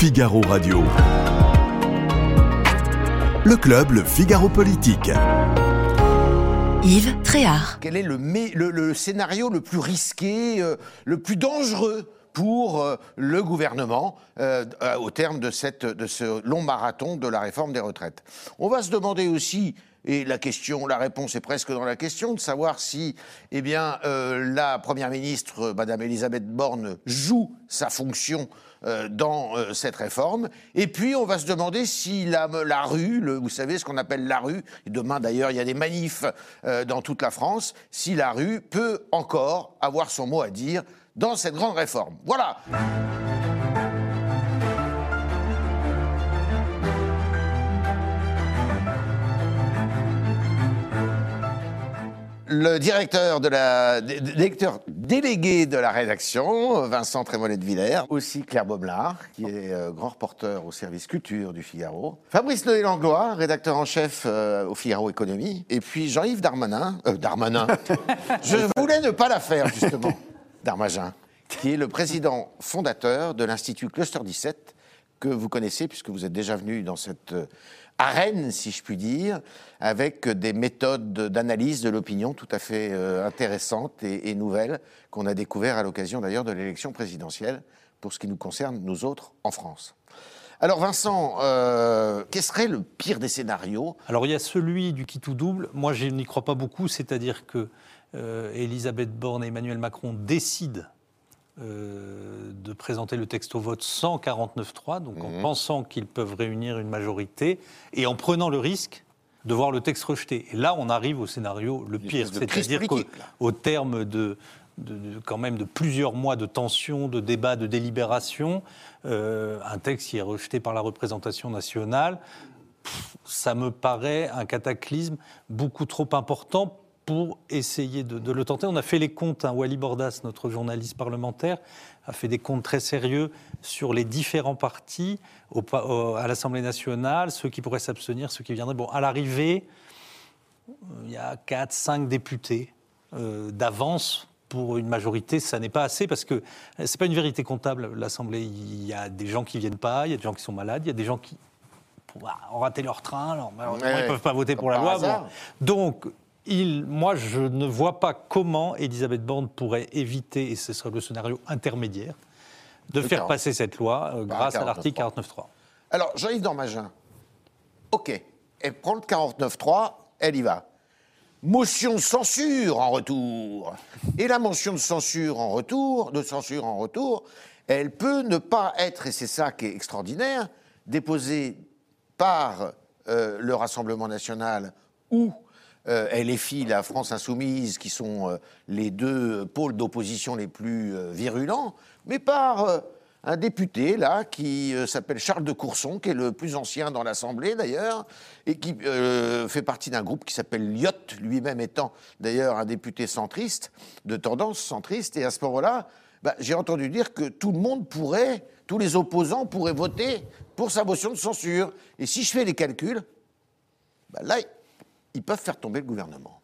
Figaro Radio. Le club, le Figaro Politique. Yves Tréhard. Quel est le, le, le scénario le plus risqué, euh, le plus dangereux pour euh, le gouvernement euh, au terme de, cette, de ce long marathon de la réforme des retraites? On va se demander aussi et la question, la réponse est presque dans la question, de savoir si, eh bien, la première ministre, Madame Elisabeth Borne, joue sa fonction euh, dans euh, cette réforme. Et puis, on va se demander si la, rue, vous savez ce qu'on appelle la rue, et demain d'ailleurs, il y a des manifs euh, dans toute la France, si la rue peut encore avoir son mot à dire dans cette grande réforme. Voilà. Le directeur de la, directeur délégué de la rédaction, Vincent Trémollet de Villers, aussi Claire Baumelard, qui est euh, grand reporter au service culture du Figaro, Fabrice Noël Langlois, rédacteur en chef euh, au Figaro Économie, et puis Jean-Yves Darmanin, euh, Darmanin, je voulais ne pas la faire justement, Darmanin, qui est le président fondateur de l'Institut Cluster 17, que vous connaissez puisque vous êtes déjà venu dans cette arène, si je puis dire, avec des méthodes d'analyse de l'opinion tout à fait euh, intéressantes et, nouvelles qu'on a découvert à l'occasion d'ailleurs de l'élection présidentielle pour ce qui nous concerne, nous autres, en France. Alors Vincent, euh, quel serait le pire des scénarios? Alors il y a celui du qui tout double. Moi, je n'y crois pas beaucoup, c'est-à-dire que euh, Elisabeth Borne et Emmanuel Macron décident euh, de présenter le texte au vote sans 49.3, donc en mhm. pensant qu'ils peuvent réunir une majorité, et en prenant le risque de voir le texte rejeté. Et là, on arrive au scénario le pire, c'est-à-dire qu'au terme de, quand même de plusieurs mois de tension, de débat, de délibération, euh, un texte qui est rejeté par la représentation nationale, ça me paraît un cataclysme beaucoup trop important pour essayer de, le tenter. On a fait les comptes, hein, Wally Bordas, notre journaliste parlementaire, a fait des comptes très sérieux sur les différents partis à l'Assemblée nationale, ceux qui pourraient s'abstenir, ceux qui viendraient. Bon, à l'arrivée, il y a 4, 5 députés euh, d'avance pour une majorité, ça n'est pas assez parce que c'est pas une vérité comptable. L'Assemblée, il y a des gens qui viennent pas, il y a des gens qui sont malades, il y a des gens qui ont raté leur train, alors ils ne peuvent pas voter pour la loi. Donc, moi, je ne vois pas comment Elisabeth Borne pourrait éviter, et ce serait le scénario intermédiaire, de faire passer cette loi euh, grâce à l'article 49.3. Alors, Jean-Yves Dormagin, OK, elle prend le 49.3, elle y va. Motion de censure en retour. Et la motion de censure en retour, de censure en retour, elle peut ne pas être, et c'est ça qui est extraordinaire, déposée par euh, le Rassemblement national ou LFI, la France insoumise, qui sont euh, les deux pôles d'opposition les plus euh, virulents, mais par un député là qui s'appelle Charles de Courson, qui est le plus ancien dans l'Assemblée d'ailleurs, et qui fait partie d'un groupe qui s'appelle Lyot, lui-même étant d'ailleurs un député centriste, de tendance centriste. Et à ce moment-là, bah, j'ai entendu dire que tout le monde pourrait, tous les opposants pourraient voter pour sa motion de censure. Et si je fais les calculs, bah, là, ils peuvent faire tomber le gouvernement.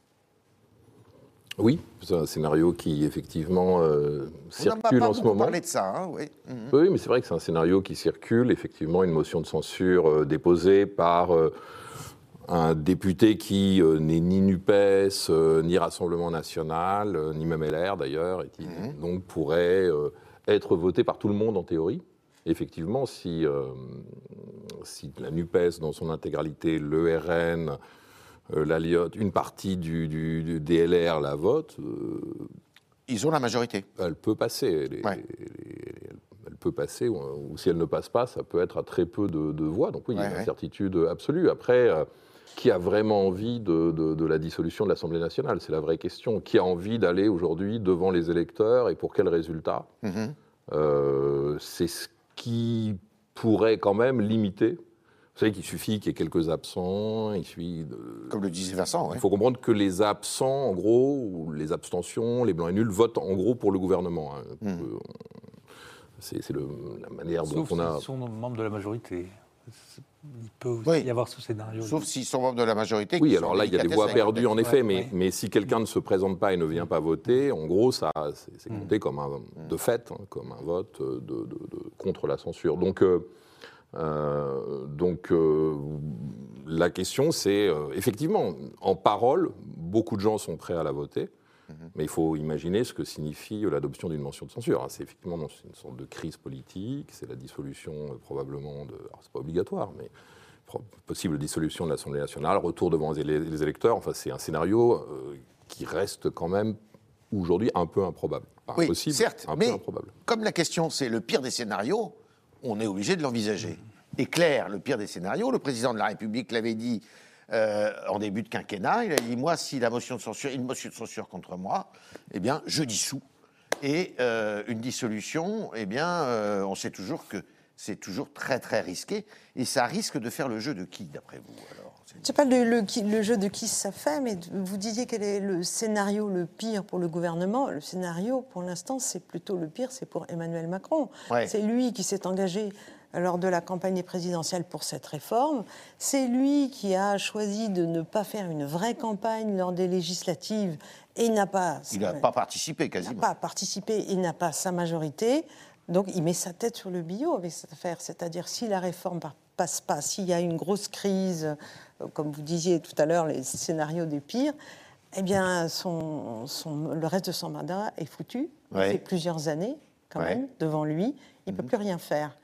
Oui, c'est un scénario qui effectivement euh, circule en, ce moment. parlé de ça, hein, oui. Mhm. Oui, mais c'est vrai que c'est un scénario qui circule. Effectivement, une motion de censure euh, déposée par euh, un député qui n'est ni Nupes, ni Rassemblement National, ni même LR d'ailleurs, et qui mhm. donc pourrait être voté par tout le monde en théorie. Effectivement, si, si la Nupes dans son intégralité, le RN euh, une partie du, DLR la vote. Euh, Ils ont la majorité. Elle peut passer. Elle, peut passer, ou, si elle ne passe pas, ça peut être à très peu de, voix. Donc oui, il y a une incertitude absolue. Après, euh, qui a vraiment envie de, la dissolution de l'Assemblée nationale? C'est la vraie question. Qui a envie d'aller aujourd'hui devant les électeurs et pour quel résultat? Mm-hmm. C'est ce qui pourrait quand même limiter vous savez qu'il suffit qu'il y ait quelques absents, il suffit de... Comme le disait Vincent, Il faut comprendre que les absents, en gros, ou les abstentions, les blancs et nuls, votent en gros pour le gouvernement. Hein. Hmm. C'est la manière dont on a... Ils sont membres de la majorité. Il peut aussi Oui. y avoir ce scénario. Sauf s'ils sont membres de la majorité. Oui, alors là, il y a des voix perdues, en effet, Ouais, mais, ouais. mais si quelqu'un ne se présente pas et ne vient pas voter, en gros, ça, c'est c'est Mm. compté comme un, de fait, hein, comme un vote de, de- de- contre la censure. Donc, euh, euh, donc euh, la question, c'est euh, effectivement, en parole, beaucoup de gens sont prêts à la voter. Mm-hmm. Mais il faut imaginer ce que signifie l'adoption d'une mention de censure. hein. C'est effectivement une sorte de crise politique, c'est la dissolution probablement de. Alors, c'est pas obligatoire, mais possible dissolution de l'Assemblée nationale, retour devant les, les électeurs. Enfin, c'est un scénario qui reste quand même aujourd'hui un peu improbable. Pas Oui, impossible, certes, un mais peu improbable. comme la question c'est le pire des scénarios, on est obligé de l'envisager. Et clair, le pire des scénarios, le président de la République l'avait dit euh, en début de quinquennat, il a dit moi si la motion de censure, une motion de censure contre moi, eh bien je dissous. Et euh, une dissolution, eh bien euh, on sait toujours que c'est toujours très très risqué et ça risque de faire le jeu de qui d'après vous alors? Je sais pas le, le qui- le jeu de qui ça fait, mais vous disiez quel est le scénario le pire pour le gouvernement. Le scénario, pour l'instant, c'est plutôt le pire, c'est pour Emmanuel Macron. Ouais. C'est lui qui s'est engagé lors de la campagne présidentielle pour cette réforme. C'est lui qui a choisi de ne pas faire une vraie campagne lors des législatives et n'a pas. Il n'a pas participé n'a quasiment. pas participé, il n'a pas sa majorité. Donc il met sa tête sur le billot avec cette affaire. C'est-à-dire si la réforme passe pas, s'il y a une grosse crise, euh, comme vous disiez tout à l'heure, les scénarios des pires, eh bien son, son- le reste de son mandat est foutu. Ouais. Il fait plusieurs années quand Ouais. même devant lui. Il ne peut plus rien faire.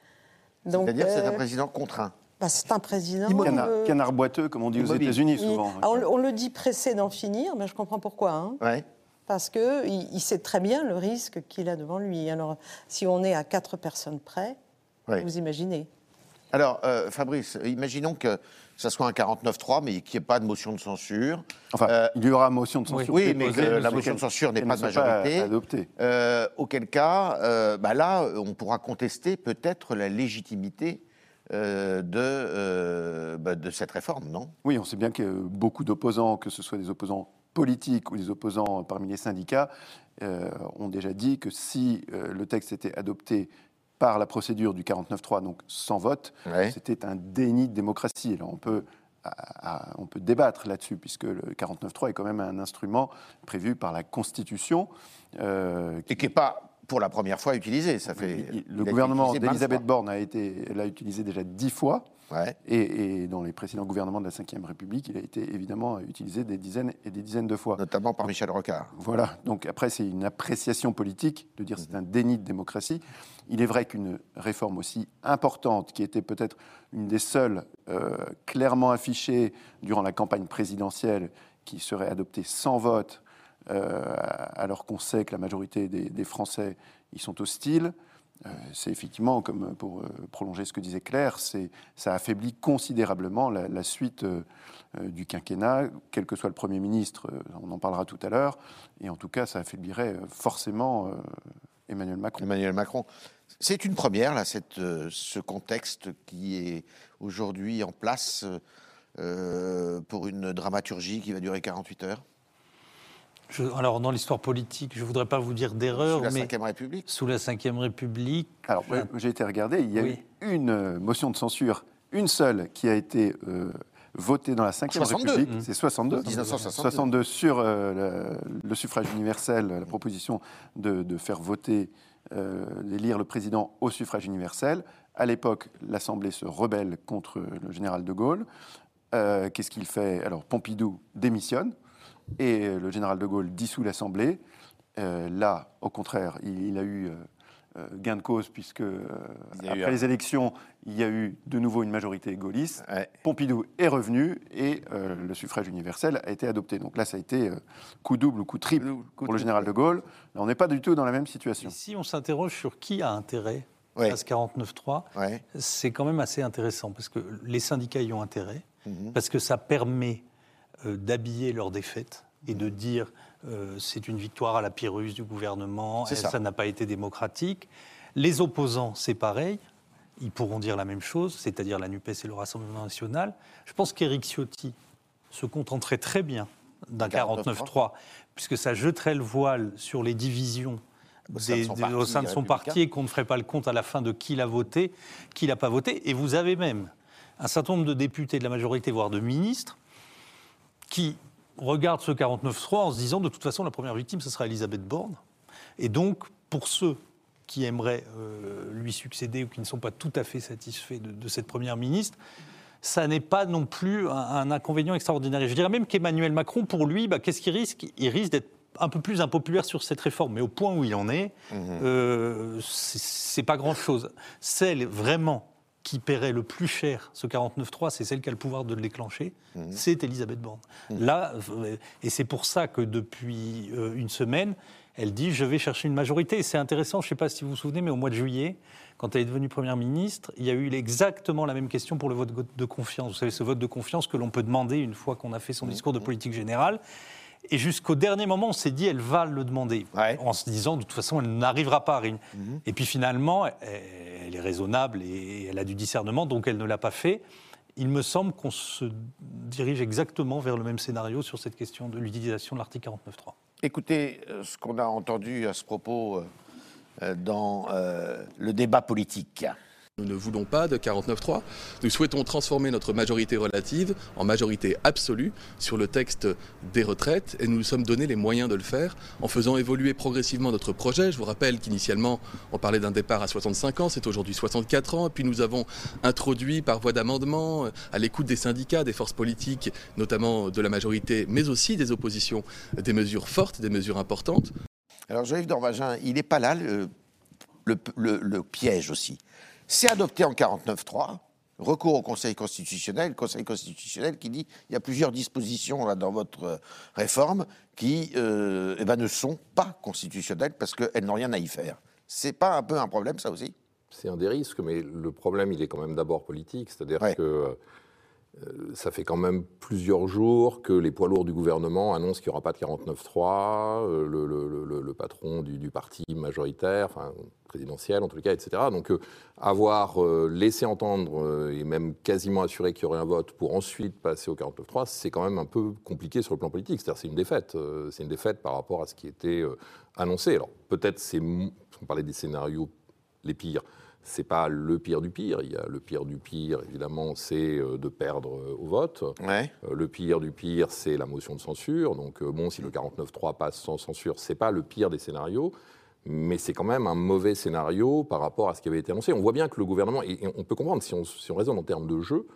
Donc, C'est-à-dire que c'est un euh, président contraint. bah, c'est un président. Canard, euh, canard boiteux, comme on dit aux. États-Unis souvent. On, le- on le dit pressé d'en finir, mais je comprends pourquoi. hein. Ouais. Parce qu'il il sait très bien le risque qu'il a devant lui. Alors, si on est à quatre personnes près, Ouais. vous imaginez. Alors, euh, Fabrice, imaginons que ça soit un 49-3, mais qu'il n'y ait pas de motion de censure. Enfin, Euh, il y aura motion de censure. oui, mais que la motion de censure n'est pas de majorité. adoptée. Euh, auquel cas, euh, bah là, on pourra contester peut-être la légitimité euh, de, euh, bah, de cette réforme, non? Oui, on sait bien que beaucoup d'opposants, que ce soit des opposants politiques ou des opposants parmi les syndicats, euh, ont déjà dit que si euh, le texte était adopté par la procédure du 49.3, donc sans vote, Ouais. c'était un déni de démocratie. Alors on peut, à- à- on peut débattre là-dessus, puisque le 49.3 est quand même un instrument prévu par la Constitution. euh, Et qui n'est pas pour la première fois utilisé. Ça fait, il- il- le gouvernement d'Elisabeth. Borne a été, l'a utilisé déjà dix fois. Ouais. Et, et dans les précédents gouvernements de la Ve République, il a été évidemment utilisé des dizaines et des dizaines de fois. Notamment par Michel Rocard. Voilà, donc après c'est une appréciation politique de dire c'est un déni de démocratie. Il est vrai qu'une réforme aussi importante, qui était peut-être une des seules euh, clairement affichée durant la campagne présidentielle, qui serait adoptée sans vote, alors qu'on sait que la majorité des, Français y sont hostiles, euh, c'est effectivement, comme pour euh, prolonger ce que disait Claire, ça affaiblit considérablement la, suite euh, euh, du quinquennat, quel que soit le Premier ministre, euh, on en parlera tout à l'heure, et en tout cas, ça affaiblirait euh, forcément euh, Emmanuel Macron. Emmanuel Macron. C'est une première, là, euh, ce contexte qui est aujourd'hui en place euh, pour une dramaturgie qui va durer 48 heures. Je- alors, dans l'histoire politique, je ne voudrais pas vous dire d'erreur, Sous la mais Ve République. sous la Ve République, Alors, j'ai été regardé, il y a Oui. eu une euh, motion de censure, une seule, qui a été euh, votée dans la Ve 62. République, Mmh. c'est 62. 1962. 62 sur euh, le, le suffrage universel, la proposition de, de faire voter, euh, d'élire le président au suffrage universel. À l'époque, l'Assemblée se rebelle contre le général de Gaulle. Euh, Qu'est-ce qu'il fait? Alors, Pompidou démissionne et le général de Gaulle dissout l'Assemblée. Euh, là, au contraire, il, il a eu euh, euh, gain de cause puisque euh, eu après un- les élections, il y a eu de nouveau une majorité gaulliste. Ouais. Pompidou est revenu et euh, le suffrage universel a été adopté. Donc là, ça a été euh, coup double ou coup triple Coup pour le général de Gaulle. Là, on n'est pas du tout dans la même situation. Et si on s'interroge sur qui a intérêt Ouais. à ce 49.3, Ouais. c'est quand même assez intéressant parce que les syndicats y ont intérêt, Mhm. parce que ça permet euh, d'habiller leur défaite et de dire euh, c'est une victoire à la Pyrrhus du gouvernement, et ça. n'a pas été démocratique. Les opposants, c'est pareil. Ils pourront dire la même chose, c'est-à-dire la NUPES et le Rassemblement national. Je pense qu'Éric Ciotti se contenterait très bien d'un 49-3, puisque ça jetterait le voile sur les divisions Au sein de son des- parti au sein de son parti et qu'on ne ferait pas le compte à la fin de qui l'a voté, qui l'a pas voté. Et vous avez même un certain nombre de députés de la majorité, voire de ministres, qui regardent ce 49-3 en se disant de toute façon la première victime, ce sera Elisabeth Borne. Et donc, pour ceux qui aimeraient euh, lui succéder ou qui ne sont pas tout à fait satisfaits de, de cette première ministre, ça n'est pas non plus un, un inconvénient extraordinaire. Et je dirais même qu'Emmanuel Macron, pour lui, bah, qu'est-ce qu'il risque? Il risque d'être un peu plus impopulaire sur cette réforme, mais au point où il en est, euh, c'est c'est pas grand-chose. Celle vraiment qui paierait le plus cher ce 49.3, c'est celle qui a le pouvoir de le déclencher, c'est Elisabeth Borne. Là, euh, et c'est pour ça que depuis euh, une semaine, elle dit je vais chercher une majorité. C'est intéressant, je ne sais pas si vous vous souvenez, mais au mois de juillet, quand elle est devenue première ministre, il y a eu exactement la même question pour le vote de confiance. Vous savez, ce vote de confiance que l'on peut demander une fois qu'on a fait son discours de politique générale. Et jusqu'au dernier moment, on s'est dit, elle va le demander. Ouais. En se disant, de toute façon, elle n'arrivera pas à réunir. Et puis finalement, elle, est raisonnable et elle a du discernement, donc elle ne l'a pas fait. Il me semble qu'on se dirige exactement vers le même scénario sur cette question de l'utilisation de l'article 49.3. Écoutez euh, ce qu'on a entendu à ce propos euh, euh, dans le débat politique. Nous ne voulons pas de 49.3. Nous souhaitons transformer notre majorité relative en majorité absolue sur le texte des retraites et nous nous sommes donné les moyens de le faire en faisant évoluer progressivement notre projet. Je vous rappelle qu'initialement, on parlait d'un départ à 65 ans, c'est aujourd'hui 64 ans. Et puis nous avons introduit par voie d'amendement, euh, à l'écoute des syndicats, des forces politiques, notamment de la majorité, mais aussi des oppositions, des mesures fortes, des mesures importantes. Alors Jean-Yves Dorvagin, il n'est pas là, le, piège aussi. C'est adopté en 49.3, recours au Conseil constitutionnel, Conseil constitutionnel qui dit il y a plusieurs dispositions là, dans votre euh, réforme qui euh, eh ben, ne sont pas constitutionnelles parce qu'elles n'ont rien à y faire. C'est pas un peu un problème ça aussi? C'est un des risques, mais le problème, il est quand même d'abord politique. C'est-à-dire Ouais. que euh, ça fait quand même plusieurs jours que les poids lourds du gouvernement annoncent qu'il n'y aura pas de 49-3, euh, le patron du, parti majoritaire, enfin présidentiel en tout cas, etc. Donc euh, avoir euh, laissé entendre euh, et même quasiment assuré qu'il y aurait un vote pour ensuite passer au 49-3, c'est quand même un peu compliqué sur le plan politique. C'est-à-dire c'est une défaite. C'est une défaite par rapport à ce qui était annoncé. Alors peut-être c'est, on parlait des scénarios les pires. C'est pas le pire du pire. Il y a le pire du pire, évidemment, c'est euh, de perdre euh, au vote. Ouais. Euh, Le pire du pire, c'est la motion de censure. Donc, bon, si le 49.3 passe sans censure, c'est pas le pire des scénarios, mais c'est quand même un mauvais scénario par rapport à ce qui avait été annoncé. On voit bien que le gouvernement, et on peut comprendre si on, si on raisonne en termes de jeu,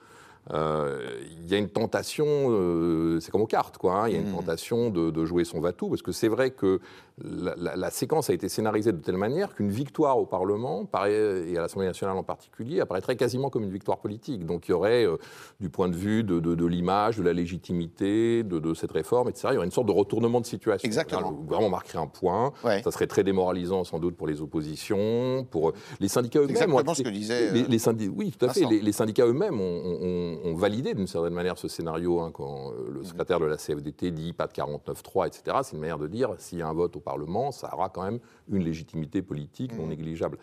euh, il y a une tentation, euh, c'est comme aux cartes, quoi. hein, il y a une tentation de, de jouer son va-tout, parce que c'est vrai que la, la- la séquence a été scénarisée de telle manière qu'une victoire au Parlement, et à l'Assemblée nationale en particulier, apparaîtrait quasiment comme une victoire politique. Donc il y aurait, euh, du point de vue de, de- de l'image, de la légitimité de, de cette réforme, etc., il y aurait une sorte de retournement de situation. Exactement. Le gouvernement marquerait un point, Ouais. ça serait très démoralisant sans doute pour les oppositions, pour euh, les syndicats eux-mêmes. exactement ont ce que disait, les- euh, les syndi- Oui, tout à fait. Les, les syndicats eux-mêmes ont, ont- ont validé d'une certaine manière ce scénario. hein, quand le secrétaire de la CFDT dit pas de 49-3, etc. C'est une manière de dire s'il y a un vote au Parlement, ça aura quand même une légitimité politique non négligeable.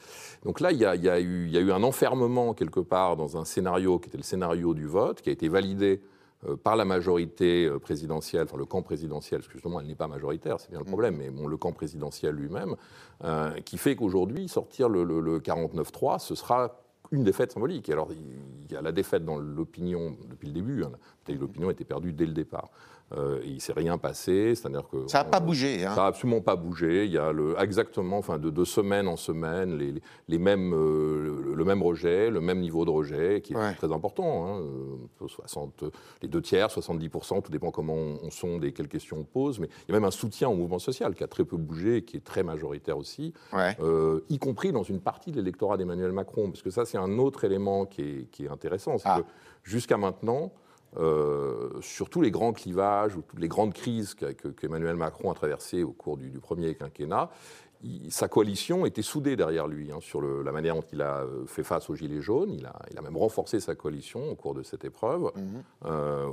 Donc là, il y, a, il y a eu, il y a eu un enfermement quelque part dans un scénario qui était le scénario du vote, qui a été validé euh, par la majorité euh, présidentielle, enfin le camp présidentiel, parce que justement elle n'est pas majoritaire, c'est bien le problème, mais bon, le camp présidentiel lui-même, euh, qui fait qu'aujourd'hui, sortir le, le- le 49-3, ce sera une défaite symbolique. Alors, il y a la défaite dans l'opinion depuis le début. hein. L'opinion était perdue dès le départ. Euh, il ne s'est rien passé, c'est-à-dire que... Ça n'a pas bougé. Hein. ça n'a absolument pas bougé. Il y a le, exactement, enfin, de, de semaine en semaine, les, mêmes, euh, le, le même rejet, le même niveau de rejet, qui est Ouais. très important. hein, euh, 60, les deux tiers, 70%, tout dépend comment on, on sonde et quelles questions on pose. Mais il y a même un soutien au mouvement social qui a très peu bougé et qui est très majoritaire aussi, Ouais. euh, y compris dans une partie de l'électorat d'Emmanuel Macron. Parce que ça, c'est un autre élément qui est, qui est intéressant. C'est Ah. que jusqu'à maintenant, sur tous les grands clivages ou toutes les grandes crises que- que- qu'Emmanuel Macron a traversées au cours du, du premier quinquennat, sa coalition était soudée derrière lui hein, sur le- la manière dont il a euh, fait face aux Gilets jaunes. Il a, il a même renforcé sa coalition au cours de cette épreuve. Euh,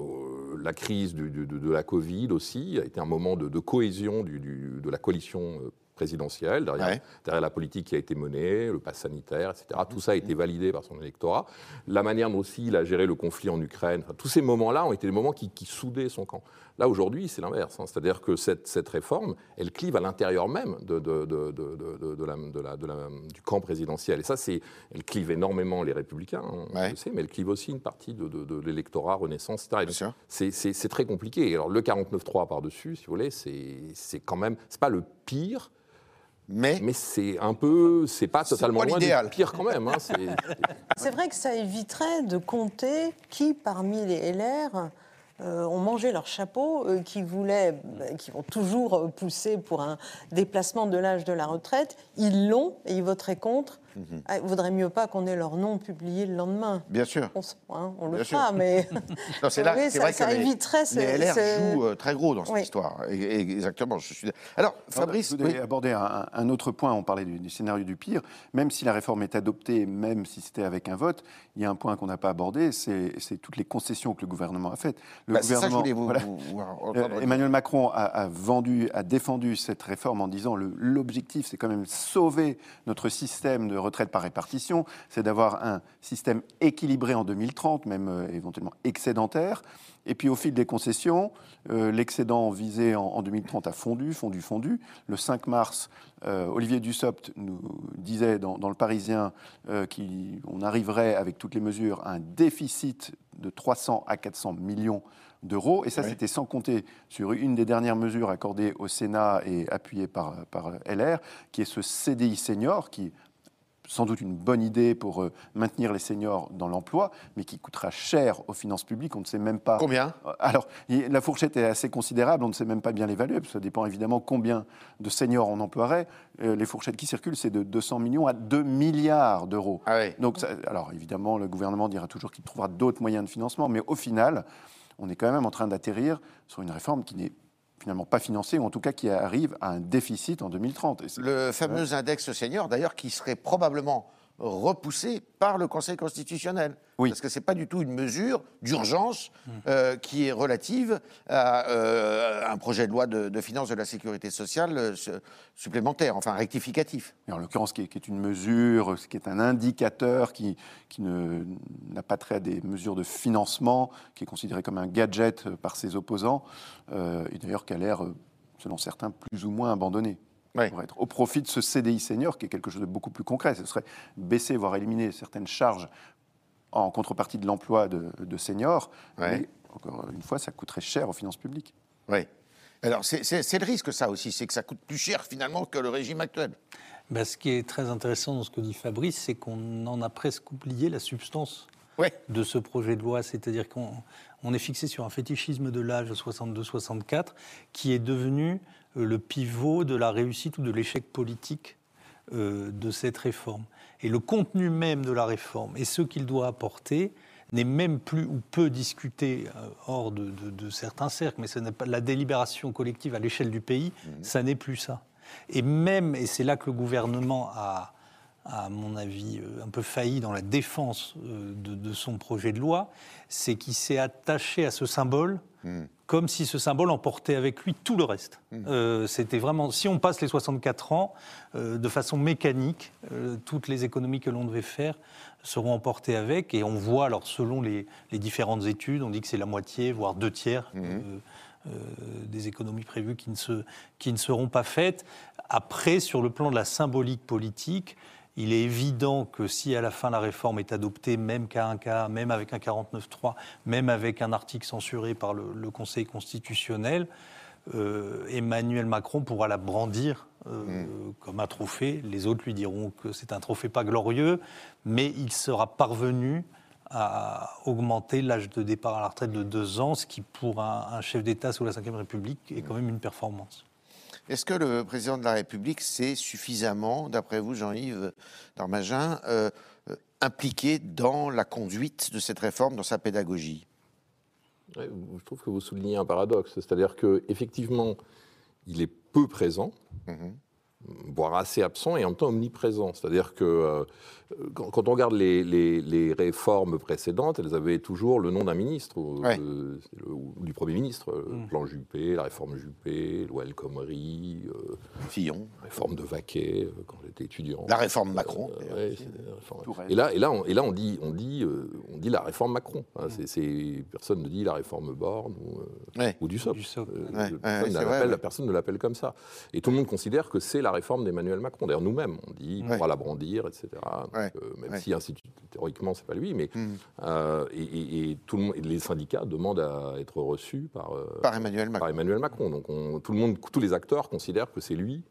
la crise du- du- de, la Covid aussi a été un moment de, de cohésion du- de la coalition euh, présidentielle, derrière, Ouais. derrière la politique qui a été menée, le pass sanitaire, etc. Tout ça a été validé par son électorat. La manière dont aussi il a géré le conflit en Ukraine, enfin, tous ces moments-là ont été des moments qui, qui soudaient son camp. Là, aujourd'hui, c'est l'inverse. hein. C'est-à-dire que cette, cette réforme, elle clive à l'intérieur même de, de- de- la- la- la- du camp présidentiel. Et ça, c'est, elle clive énormément les républicains, hein, on Ouais. le sait, mais elle clive aussi une partie de, l'électorat Renaissance, etc. C'est, très compliqué. Alors, le 49.3 par-dessus, si vous voulez, c'est, c'est quand même, c'est pas le pire, Mais, mais c'est un peu, c'est pas totalement pas loin du pire quand même. hein. C'est- C'est vrai que ça éviterait de compter qui, parmi les LR, euh, ont mangé leur chapeau, euh, qui voulaient, euh, qui vont toujours pousser pour un déplacement de l'âge de la retraite. Ils l'ont et ils voteraient contre. Mhm. Ah, Il vaudrait mieux pas qu'on ait leur nom publié le lendemain. bien sûr. On, hein, on le Bien fera, sûr. mais Non, c'est là, Oui, c'est ça- vrai ça que éviterait les LR jouent euh, très gros dans cette Oui. histoire. Et- et- exactement, je suis. Alors, Fabrice, Je voudrais oui. aborder un, un autre point. On parlait du, du scénario du pire. Même si la réforme est adoptée, même si c'était avec un vote, il y a un point qu'on n'a pas abordé, c'est toutes les concessions que le gouvernement a faites. Le Bah, c'est ça voulais vous, voilà. vous- vous entendre Euh. Emmanuel Macron a, a vendu, a défendu cette réforme en disant le- l'objectif, c'est quand même sauver notre système de retraite par répartition, c'est d'avoir un système équilibré en 2030, même euh, éventuellement excédentaire. Et puis au fil des concessions, euh, l'excédent visé en, en 2030 a fondu, fondu, fondu. Le 5 mars, euh, Olivier Dussopt nous disait dans, dans Le Parisien qu'on arriverait avec toutes les mesures à un déficit de 300 à 400 millions d'euros. Et ça, Oui. c'était sans compter sur une des dernières mesures accordées au Sénat et appuyées par, par LR, qui est ce CDI senior, qui sans doute une bonne idée pour euh, maintenir les seniors dans l'emploi, mais qui coûtera cher aux finances publiques. On ne sait même pas. Combien? Alors, il- la fourchette est assez considérable, on ne sait même pas bien l'évaluer, parce que ça dépend évidemment combien de seniors on emploierait. Euh, les fourchettes qui circulent, c'est de 200 millions à 2 milliards d'euros. Ah oui. Donc, ça- alors évidemment, le gouvernement dira toujours qu'il trouvera d'autres moyens de financement, mais au final, on est quand même en train d'atterrir sur une réforme qui n'est finalement pas financée, ou en tout cas qui arrive à un déficit en 2030. Et c'est- Le fameux index senior, d'ailleurs, qui serait probablement repoussé par le Conseil constitutionnel. Oui. Parce que ce n'est pas du tout une mesure d'urgence euh, qui est relative à euh, un projet de loi de, de finances de la sécurité sociale euh, su- supplémentaire, enfin rectificatif. Et en l'occurrence, qui est, qui est une mesure, ce qui est un indicateur qui, qui n'a pas trait à des mesures de financement, qui est considéré comme un gadget par ses opposants, et d'ailleurs qui a l'air, selon certains, plus ou moins abandonné. Ouais. Pour être au profit de ce CDI senior, qui est quelque chose de beaucoup plus concret. Ce serait baisser, voire éliminer certaines charges en contrepartie de l'emploi de, de seniors. Ouais. Mais, encore une fois, ça coûterait cher aux finances publiques. Oui. Alors, c'est- le risque, ça aussi, c'est que ça coûte plus cher finalement que le régime actuel. Ben, ce qui est très intéressant dans ce que dit Fabrice, c'est qu'on en a presque oublié la substance de ce projet de loi, c'est-à-dire qu'on on est fixé sur un fétichisme de l'âge 62-64 qui est devenu le pivot de la réussite ou de l'échec politique euh, de cette réforme. Et le contenu même de la réforme et ce qu'il doit apporter n'est même plus ou peu discuté euh, hors de, de- de certains cercles, mais ce n'est pas la délibération collective à l'échelle du pays, ça n'est plus ça. Et même, et c'est là que le gouvernement a, à mon avis, euh, un peu failli dans la défense euh, de, de son projet de loi, c'est qu'il s'est attaché à ce symbole comme si ce symbole emportait avec lui tout le reste. Euh, C'était vraiment, si on passe les 64 ans, euh, de façon mécanique, euh, toutes les économies que l'on devait faire seront emportées avec, et on voit, alors selon les, les différentes études, on dit que c'est la moitié, voire deux tiers. euh, des économies prévues qui ne, se, qui ne seront pas faites. Après, sur le plan de la symbolique politique, il est évident que si à la fin la réforme est adoptée, même qu'à un cas, même avec un 49.3, même avec un article censuré par le, le Conseil constitutionnel, euh, Emmanuel Macron pourra la brandir euh, comme un trophée. Les autres lui diront que c'est un trophée pas glorieux, mais il sera parvenu à augmenter l'âge de départ à la retraite de deux ans, ce qui pour un, un chef d'État sous la Ve République est quand même une performance. Est-ce que le président de la République s'est suffisamment, d'après vous, Jean-Yves Darmagin, euh, impliqué dans la conduite de cette réforme, dans sa pédagogie? Je trouve que vous soulignez un paradoxe, c'est-à-dire qu'effectivement, il est peu présent, Mhm. voire assez absent et en même temps omniprésent. C'est-à-dire que euh, quand, quand on regarde les, les- les réformes précédentes, elles avaient toujours le nom d'un ministre ou, Ouais. euh, ou du Premier ministre. Le plan Juppé, la réforme Juppé, loi El Khomri, euh, Fillon. réforme de Vaquet euh, quand j'étais étudiant. La réforme Macron. Euh, ouais, la réforme. Et là, et là, on, et là, on dit, on dit, euh, on dit la réforme Macron. hein. C'est- c'est- personne ne dit la réforme Borne ou, euh, Ouais. ou du SOP. Du SOP. Euh, Ouais, personne, vrai, ouais. personne ne l'appelle comme ça. Et tout le monde considère que c'est la réforme d'Emmanuel Macron. D'ailleurs, nous-mêmes, on dit on Ouais. va la brandir, etc. Ouais. euh, même Ouais. si institu- théoriquement, c'est pas lui, mais Mm. euh, et, et- et tout le monde, et les syndicats demandent à être reçus par, euh, Par Emmanuel Macron. par Emmanuel Macron. Donc on- tout le monde, tous les acteurs considèrent que c'est lui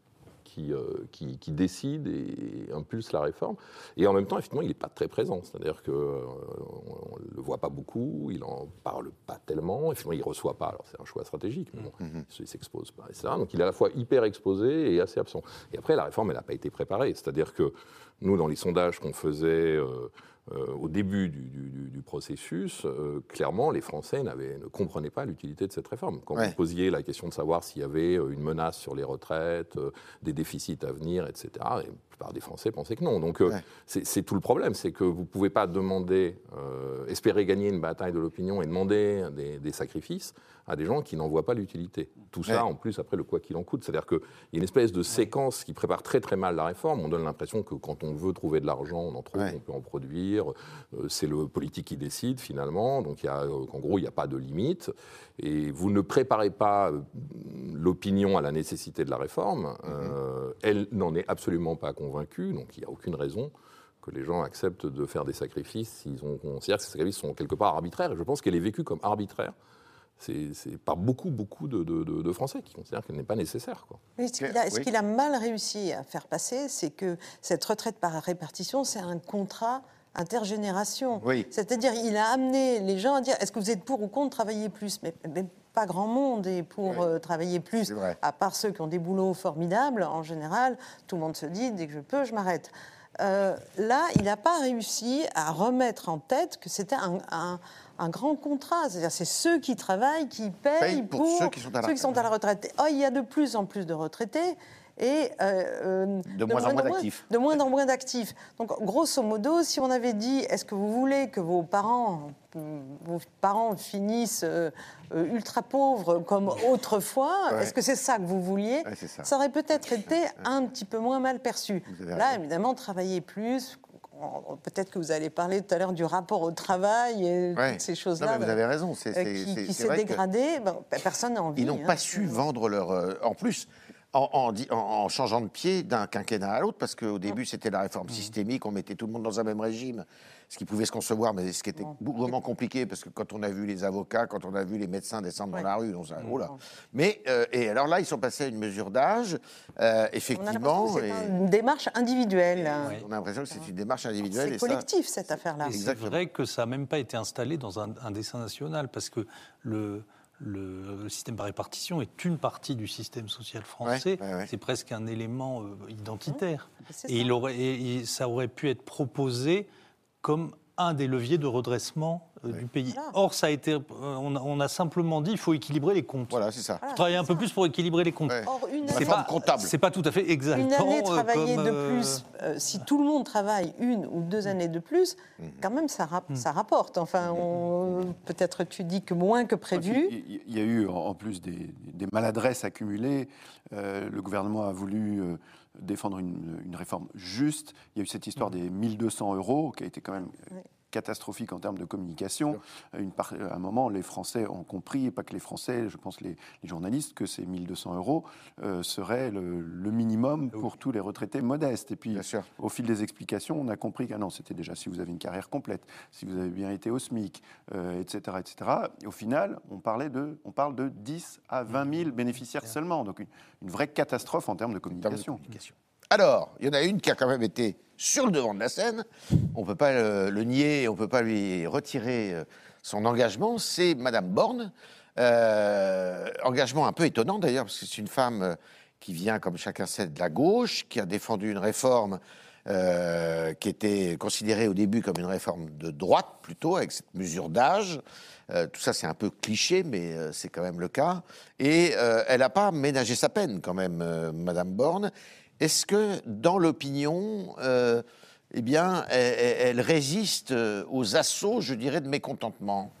qui, euh, qui, qui décide et impulse la réforme. Et en même temps, effectivement, il n'est pas très présent. C'est-à-dire qu'on ne le voit pas beaucoup, il n'en parle pas tellement, effectivement, il ne reçoit pas. Alors c'est un choix stratégique, mais bon, Mhm. il ne s'expose pas, etc. Donc il est à la fois hyper exposé et assez absent. Et après, la réforme, elle n'a pas été préparée. C'est-à-dire que nous, dans les sondages qu'on faisait euh, euh, au début du, du- du- du processus, euh, clairement, les Français ne comprenaient pas l'utilité de cette réforme. Quand Ouais. vous posiez la question de savoir s'il y avait euh, une menace sur les retraites, euh, des déficits à venir, etc., et plupart des Français pensaient que non. Donc euh, Ouais. c'est tout le problème, c'est que vous ne pouvez pas demander, euh, espérer gagner une bataille de l'opinion et demander des, des sacrifices à des gens qui n'en voient pas l'utilité. Tout ça, en plus, après le quoi qu'il en coûte. C'est-à-dire qu'il y a une espèce de séquence qui prépare très très mal la réforme. On donne l'impression que quand on veut trouver de l'argent, on en trouve, Ouais. on peut en produire. Euh, c'est le politique qui décide finalement. Donc il y a, en gros, il n'y a pas de limite. Et vous ne préparez pas l'opinion à la nécessité de la réforme. Euh, elle n'en est absolument pas convaincue. Donc il n'y a aucune raison que les gens acceptent de faire des sacrifices s'ils ont considèrent que ces sacrifices sont quelque part arbitraires. Et je pense qu'elle est vécue comme arbitraire. C'est par beaucoup, beaucoup de, de- de- de Français qui considèrent qu'elle n'est pas nécessaire. Quoi. Mais ce qu'il a, ce Oui. qu'il a mal réussi à faire passer, c'est que cette retraite par répartition, c'est un contrat intergénération. Oui. C'est-à-dire, il a amené les gens à dire est-ce que vous êtes pour ou contre travailler plus? Mais, mais pas grand monde est pour Oui. euh, travailler plus, à part ceux qui ont des boulots formidables. En général, tout le monde se dit dès que je peux, je m'arrête. Euh, là, il n'a pas réussi à remettre en tête que c'était un, un- un grand contrat. C'est-à-dire, c'est ceux qui travaillent qui payent, Payent pour ceux qui sont à la ceux qui sont à la retraite. Oh, il y a de plus en plus de retraités et euh, euh, De moins en moins d'actifs. De moins en moins d'actifs. Donc, grosso modo, si on avait dit, est-ce que vous voulez que vos parents, vos parents finissent euh, ultra pauvres comme autrefois Ouais. Est-ce que c'est ça que vous vouliez Ouais, ça. aurait peut-être été un petit peu moins mal perçu. Là, évidemment, travailler plus. Peut-être que vous allez parler tout à l'heure du rapport au travail et Ouais. toutes ces choses-là vous avez raison. C'est, qui, qui s'est dégradé. Ben, personne n'a envie. Ils n'ont hein. pas su vendre leur. en plus, en, en di- en- en changeant de pied d'un quinquennat à l'autre, parce qu'au début, c'était la réforme systémique, on mettait tout le monde dans un même régime, ce qui pouvait se concevoir, mais ce qui était vraiment compliqué, parce que quand on a vu les avocats, quand on a vu les médecins descendre Ouais. dans la rue, on s'est dit, oh là. Mais, euh, et alors là, ils sont passés à une mesure d'âge, euh, On a effectivement. et une démarche individuelle. On a l'impression que c'est une démarche individuelle. C'est ça- collectif, cette affaire-là. C'est vrai que ça n'a même pas été installé dans un, un dessin national, parce que le, le, le système par répartition est une partie du système social français. Ouais, ouais, ouais. C'est presque un élément euh, identitaire. C'est Et, ça. il aurait, et- et ça aurait pu être proposé comme un des leviers de redressement euh, du pays. Voilà. Or, ça a été, euh, on, a, on a simplement dit il faut équilibrer les comptes. Voilà, c'est ça. Voilà, Il faut travailler un peu plus pour équilibrer les comptes. Ouais. Or, une année, Réforme comptable. C'est pas tout à fait exaltant. une année euh, travaillée comme, de plus, euh, si tout le monde travaille une ou deux années de plus, quand même, ça, rap- ça rapporte. Enfin, on- peut-être tu dis que moins que prévu. Il y a eu en en plus des, des maladresses accumulées. Euh, le gouvernement a voulu euh, défendre une, une réforme juste. Il y a eu cette histoire des 1200 euros qui a été quand même. Catastrophique en termes de communication. Une à un moment, les Français ont compris, et pas que les Français, je pense les, les journalistes, que ces 1200 euros euh, seraient le, le minimum pour tous les retraités modestes. Et puis, au fil des explications, on a compris que ah non, c'était déjà si vous avez une carrière complète, si vous avez bien été au SMIC, euh, etc., etc. Et au final, on, parlait de, on parle de 10 à 20 000 bénéficiaires seulement. Donc une, une vraie catastrophe en termes de en termes de communication. Alors, il y en a une qui a quand même été sur le devant de la scène. On ne peut pas le, le nier, on ne peut pas lui retirer euh, son engagement. C'est Madame Borne. Euh, engagement un peu étonnant d'ailleurs, parce que c'est une femme euh, qui vient, comme chacun sait, de la gauche, qui a défendu une réforme euh, qui était considérée au début comme une réforme de droite plutôt, avec cette mesure d'âge. Euh, tout ça, c'est un peu cliché, mais euh, c'est quand même le cas. Et euh, elle n'a pas ménagé sa peine, quand même, euh, Madame Borne. Est-ce que dans l'opinion, euh, eh bien, elle, elle résiste euh, aux assauts, je dirais, de mécontentement?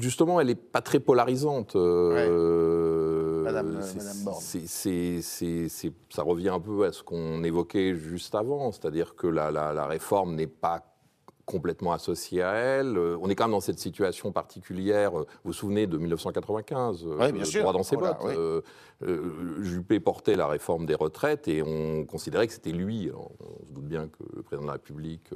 Justement, elle n'est pas très polarisante. euh, Madame- Borne. ça revient un peu à ce qu'on évoquait juste avant, c'est-à-dire que la, la- la réforme n'est pas complètement associée à elle. Euh, On est quand même dans cette situation particulière. euh, Vous vous souvenez de 1995, euh, Oui, bien sûr. droit dans ses Oh bottes. oui. Euh, Juppé portait la réforme des retraites et on considérait que c'était lui. Alors, on se doute bien que le président de la République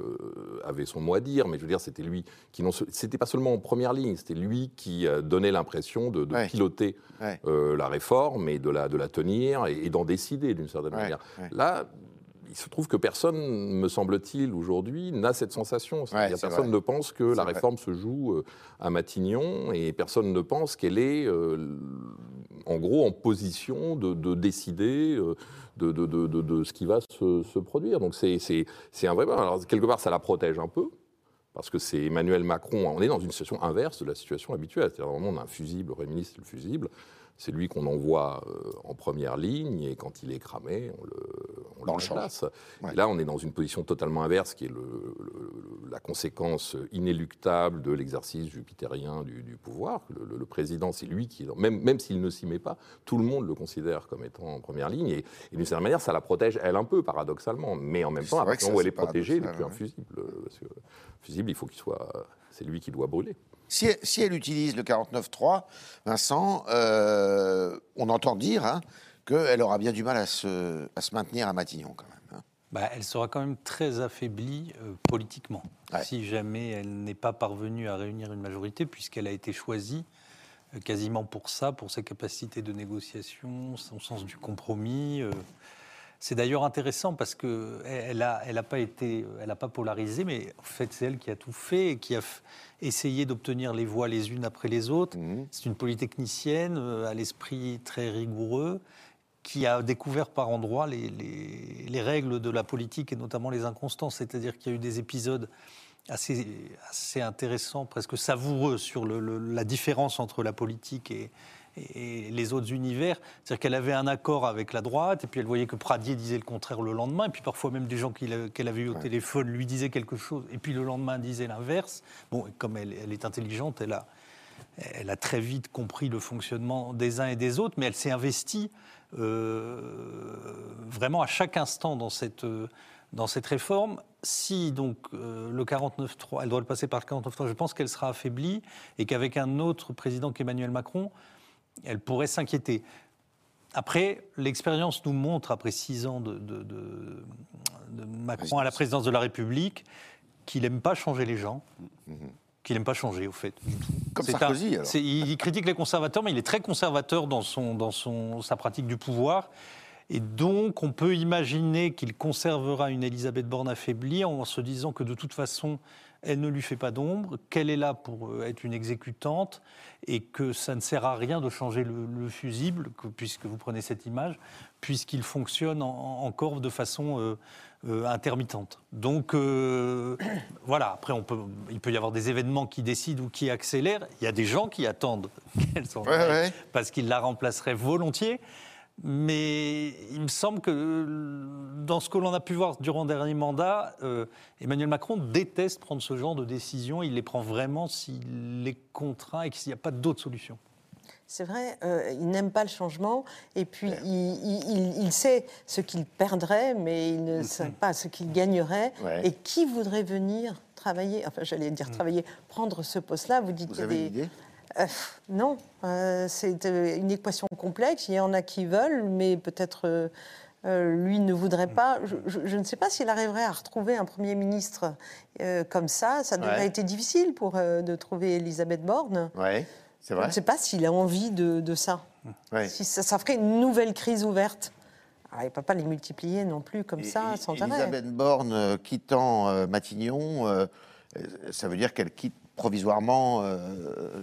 avait son mot à dire, mais je veux dire, c'était lui qui non, c'était pas seulement en première ligne, c'était lui qui donnait l'impression de, de Ouais. piloter Ouais. euh, la réforme et de la, de la tenir et, et d'en décider d'une certaine Ouais, manière. Là, il se trouve que personne, me semble-t-il, aujourd'hui, n'a cette sensation. Ouais, personne vrai. ne pense que la vrai. réforme se joue euh, à Matignon et personne ne pense qu'elle est, euh, en gros, en position de, de décider euh, de, ce qui va se, se produire. Donc c'est un vrai problème. Alors, quelque part, ça la protège un peu. Parce que c'est Emmanuel Macron, on est dans une situation inverse de la situation habituelle. C'est-à-dire, vraiment, on a un fusible, le Premier ministre, le fusible. C'est lui qu'on envoie euh, en première ligne et quand il est cramé, on le, on le remplace. Ouais. Et là, on est dans une position totalement inverse qui est le- le- la conséquence inéluctable de l'exercice jupitérien du, du pouvoir. Le, président, c'est lui qui, est même, même s'il ne s'y met pas, tout le monde le considère comme étant en première ligne. Et, et d'une certaine manière, ça la protège, elle, un peu, paradoxalement. Mais en même temps, à partir où elle est protégée, il n'est plus paradoxal, infusible. Parce que fusible, il faut qu'il soit. C'est lui qui doit brûler. Si elle, si elle utilise le 49.3, Vincent, euh, on entend dire hein, qu'elle aura bien du mal à se, à se maintenir à Matignon quand même. hein. Bah, elle sera quand même très affaiblie euh, politiquement, Ouais. si jamais elle n'est pas parvenue à réunir une majorité, puisqu'elle a été choisie euh, quasiment pour ça, pour ses capacités de négociation, son sens du compromis. C'est d'ailleurs intéressant parce que elle a, elle a pas été, elle a pas polarisé, mais en fait c'est elle qui a tout fait et qui a essayé d'obtenir les voix les unes après les autres. Mhm. C'est une polytechnicienne euh, à l'esprit très rigoureux qui a découvert par endroits les, les- les règles de la politique et notamment les inconstances. C'est-à-dire qu'il y a eu des épisodes assez, assez intéressants, presque savoureux sur le- le- la différence entre la politique et, et les autres univers. C'est-à-dire qu'elle avait un accord avec la droite, et puis elle voyait que Pradier disait le contraire le lendemain, et puis parfois même des gens qu'elle avait eu au téléphone lui disaient quelque chose, et puis le lendemain disaient l'inverse. Bon, comme elle, elle est intelligente, elle a, elle a très vite compris le fonctionnement des uns et des autres, mais elle s'est investie euh, vraiment à chaque instant dans cette, euh, dans cette réforme. Si donc euh, le 49.3, elle doit le passer par le 49.3, je pense qu'elle sera affaiblie et qu'avec un autre président qu'Emmanuel Macron, elle pourrait s'inquiéter. Après, l'expérience nous montre, après six ans de, de- de- de Macron à la présidence de la République, qu'il n'aime pas changer les gens, qu'il n'aime pas changer, au fait. Comme Sarkozy, un- alors. il critique les conservateurs, mais il est très conservateur dans, son, dans son, sa pratique du pouvoir. Et donc, on peut imaginer qu'il conservera une Elisabeth Borne affaiblie en se disant que de toute façon, elle ne lui fait pas d'ombre, qu'elle est là pour euh, être une exécutante et que ça ne sert à rien de changer le, le fusible, que- puisque vous prenez cette image, puisqu'il fonctionne en- encore de façon euh, euh, intermittente. Donc euh, voilà, après on peut, il peut y avoir des événements qui décident ou qui accélèrent. Il y a des gens qui attendent qu'elle s'en Ouais, aille ouais. parce qu'ils la remplaceraient volontiers. Mais il me semble que euh, dans ce que l'on a pu voir durant le dernier mandat, euh, Emmanuel Macron déteste prendre ce genre de décisions. Il les prend vraiment s'il est contraint et qu'il n'y a pas d'autre solution. C'est vrai, euh, il n'aime pas le changement et puis il, il- il- il sait ce qu'il perdrait, mais il ne sait pas ce qu'il gagnerait. Ouais. Et qui voudrait venir travailler, enfin j'allais dire travailler, prendre ce poste-là? Vous dites Vous qu'il y a avez des- une idée? Euh, non, euh, c'est euh, une équation complexe. Il y en a qui veulent, mais peut-être lui ne voudrait pas. Je, je- je ne sais pas s'il arriverait à retrouver un Premier ministre comme ça. Ça devrait Ouais. été difficile pour de trouver Elisabeth Borne. Ouais, c'est Je vrai. ne sais pas s'il a envie de, de ça. Ouais. Si ça, ça ferait une nouvelle crise ouverte. Alors, il ne peut pas les multiplier non plus comme ça, Et- sans et- arrêt. Elisabeth Borne quittant euh, Matignon, euh, ça veut dire qu'elle quitte provisoirement euh,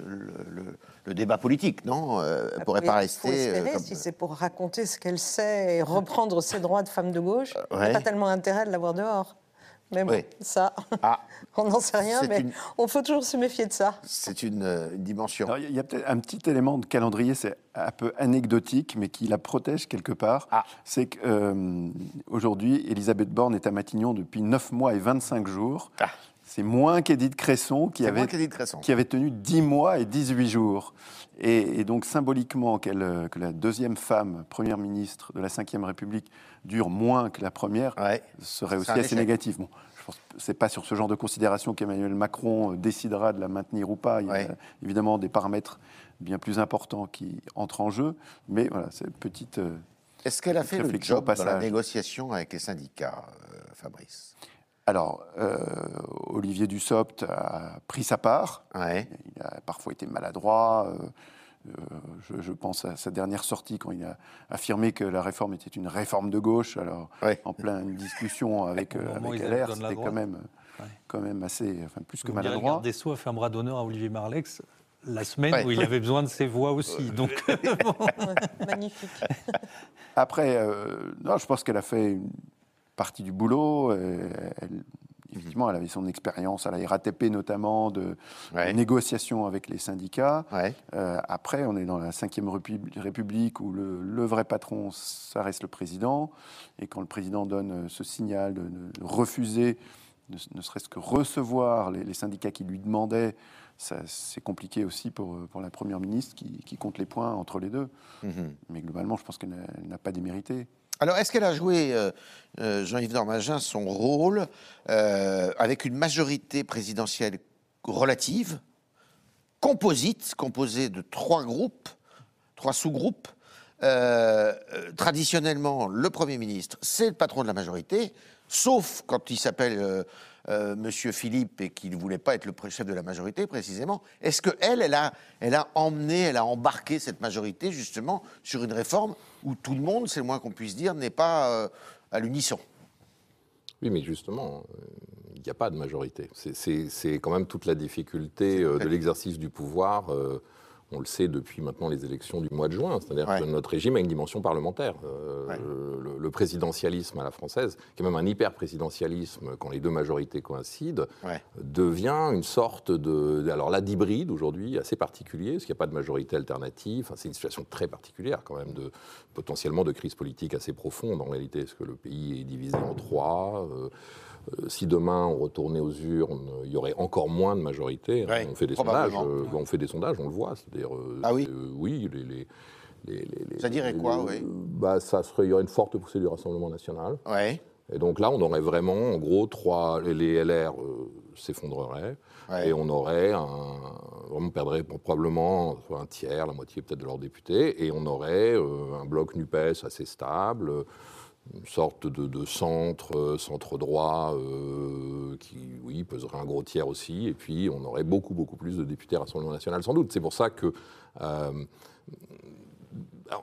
le, le- le débat politique, non Euh, Elle ne pourrait pas rester. euh, espérer, comme- si c'est pour raconter ce qu'elle sait et reprendre ses droits de femme de gauche, il n'y ouais. a pas tellement intérêt de l'avoir dehors. Mais bon, Oui. ça, Ah, on n'en sait rien, mais une- on faut toujours se méfier de ça. c'est une, euh, une dimension. Il y a peut-être un petit élément de calendrier, c'est un peu anecdotique, mais qui la protège quelque part. Ah. C'est qu'aujourd'hui, Elisabeth Borne est à Matignon depuis 9 mois et 25 jours. Ah. C'est moins qu'Edith Cresson, qui avait, moins qu'Edith Cresson. qui avait tenu 10 mois et 18 jours. Et, et donc, symboliquement, euh, que la deuxième femme première ministre de la Ve République dure moins que la première Ouais. serait aussi assez négatif. Bon, je pense que c'est pas sur ce genre de considération qu'Emmanuel Macron euh, décidera de la maintenir ou pas. Il y a évidemment des paramètres bien plus importants qui entrent en jeu. Mais voilà, c'est une petite. euh, Est-ce qu'elle a fait le job dans la négociation avec les syndicats, euh, Fabrice? Alors, euh, Olivier Dussopt a pris sa part. Ouais. Il a parfois été maladroit. euh, euh, je, je pense à sa dernière sortie quand il a affirmé que la réforme était une réforme de gauche. Alors, Ouais. en pleine discussion avec, euh, avec LR, c'était quand même, Ouais. quand même assez, enfin, plus que Vous Le maladroit. garde des Sceaux a fait un bras d'honneur à Olivier Marlex la semaine Ouais. où il avait besoin de ses voix aussi. Donc, magnifique. Après, euh, non, je pense qu'elle a fait une partie du boulot. euh, elle- effectivement, elle avait son expérience à la RATP notamment de Ouais. négociation avec les syndicats. Ouais. Euh, après, on est dans la Ve République, où le, le vrai patron, ça reste le président. Et quand le président donne euh, ce signal de, de refuser, ne, ne serait-ce que recevoir les, les syndicats qui lui demandaient, c'est compliqué aussi pour, pour la première ministre qui, qui compte les points entre les deux. Mhm. Mais globalement, je pense qu'elle n'a- elle n'a pas démérité. Alors, est-ce qu'elle a joué, euh, euh, Jean-Yves Dormagin, son rôle euh, avec une majorité présidentielle relative, composite, composée de trois groupes, trois sous-groupes Traditionnellement, le Premier ministre, c'est le patron de la majorité, sauf quand il s'appelle euh, Monsieur Philippe et qu'il ne voulait pas être le chef de la majorité, précisément. Est-ce qu'elle, elle a, elle a emmené, elle a embarqué cette majorité, justement, sur une réforme où tout le monde, c'est le moins qu'on puisse dire, n'est pas euh, à l'unisson? Oui, mais justement, euh, il n'y a pas de majorité. C'est quand même toute la difficulté euh, de l'exercice du pouvoir. On le sait depuis maintenant les élections du mois de juin. C'est-à-dire Ouais. que notre régime a une dimension parlementaire. Euh, Ouais. le, le présidentialisme à la française, qui est même un hyper-présidentialisme quand les deux majorités coïncident, Ouais. devient une sorte de. Alors là, d'hybride aujourd'hui, assez particulier, parce qu'il n'y a pas de majorité alternative. Enfin, c'est une situation très particulière, quand même, de, potentiellement de crise politique assez profonde en réalité, parce que le pays est divisé en trois. euh, si demain on retournait aux urnes, il y aurait encore moins de majorité. Ouais, on fait des sondages, probablement. euh, on fait des sondages, on le voit. C'est-à-dire, euh, Ah oui euh, oui, les, les- les- les- les- Ça dirait quoi, oui bah, ça serait, Il y aurait une forte poussée du Rassemblement national. Ouais. Et donc là, on aurait vraiment, en gros, trois. Les LR euh, s'effondreraient. Ouais. Et on aurait un. On perdrait probablement un tiers, la moitié peut-être de leurs députés. Et on aurait euh, un bloc NUPES assez stable, euh, une sorte de, de centre, euh, centre-droit, euh, qui, oui, peserait un gros tiers aussi. Et puis, on aurait beaucoup, beaucoup plus de députés Rassemblement national, sans doute. C'est pour ça que. euh,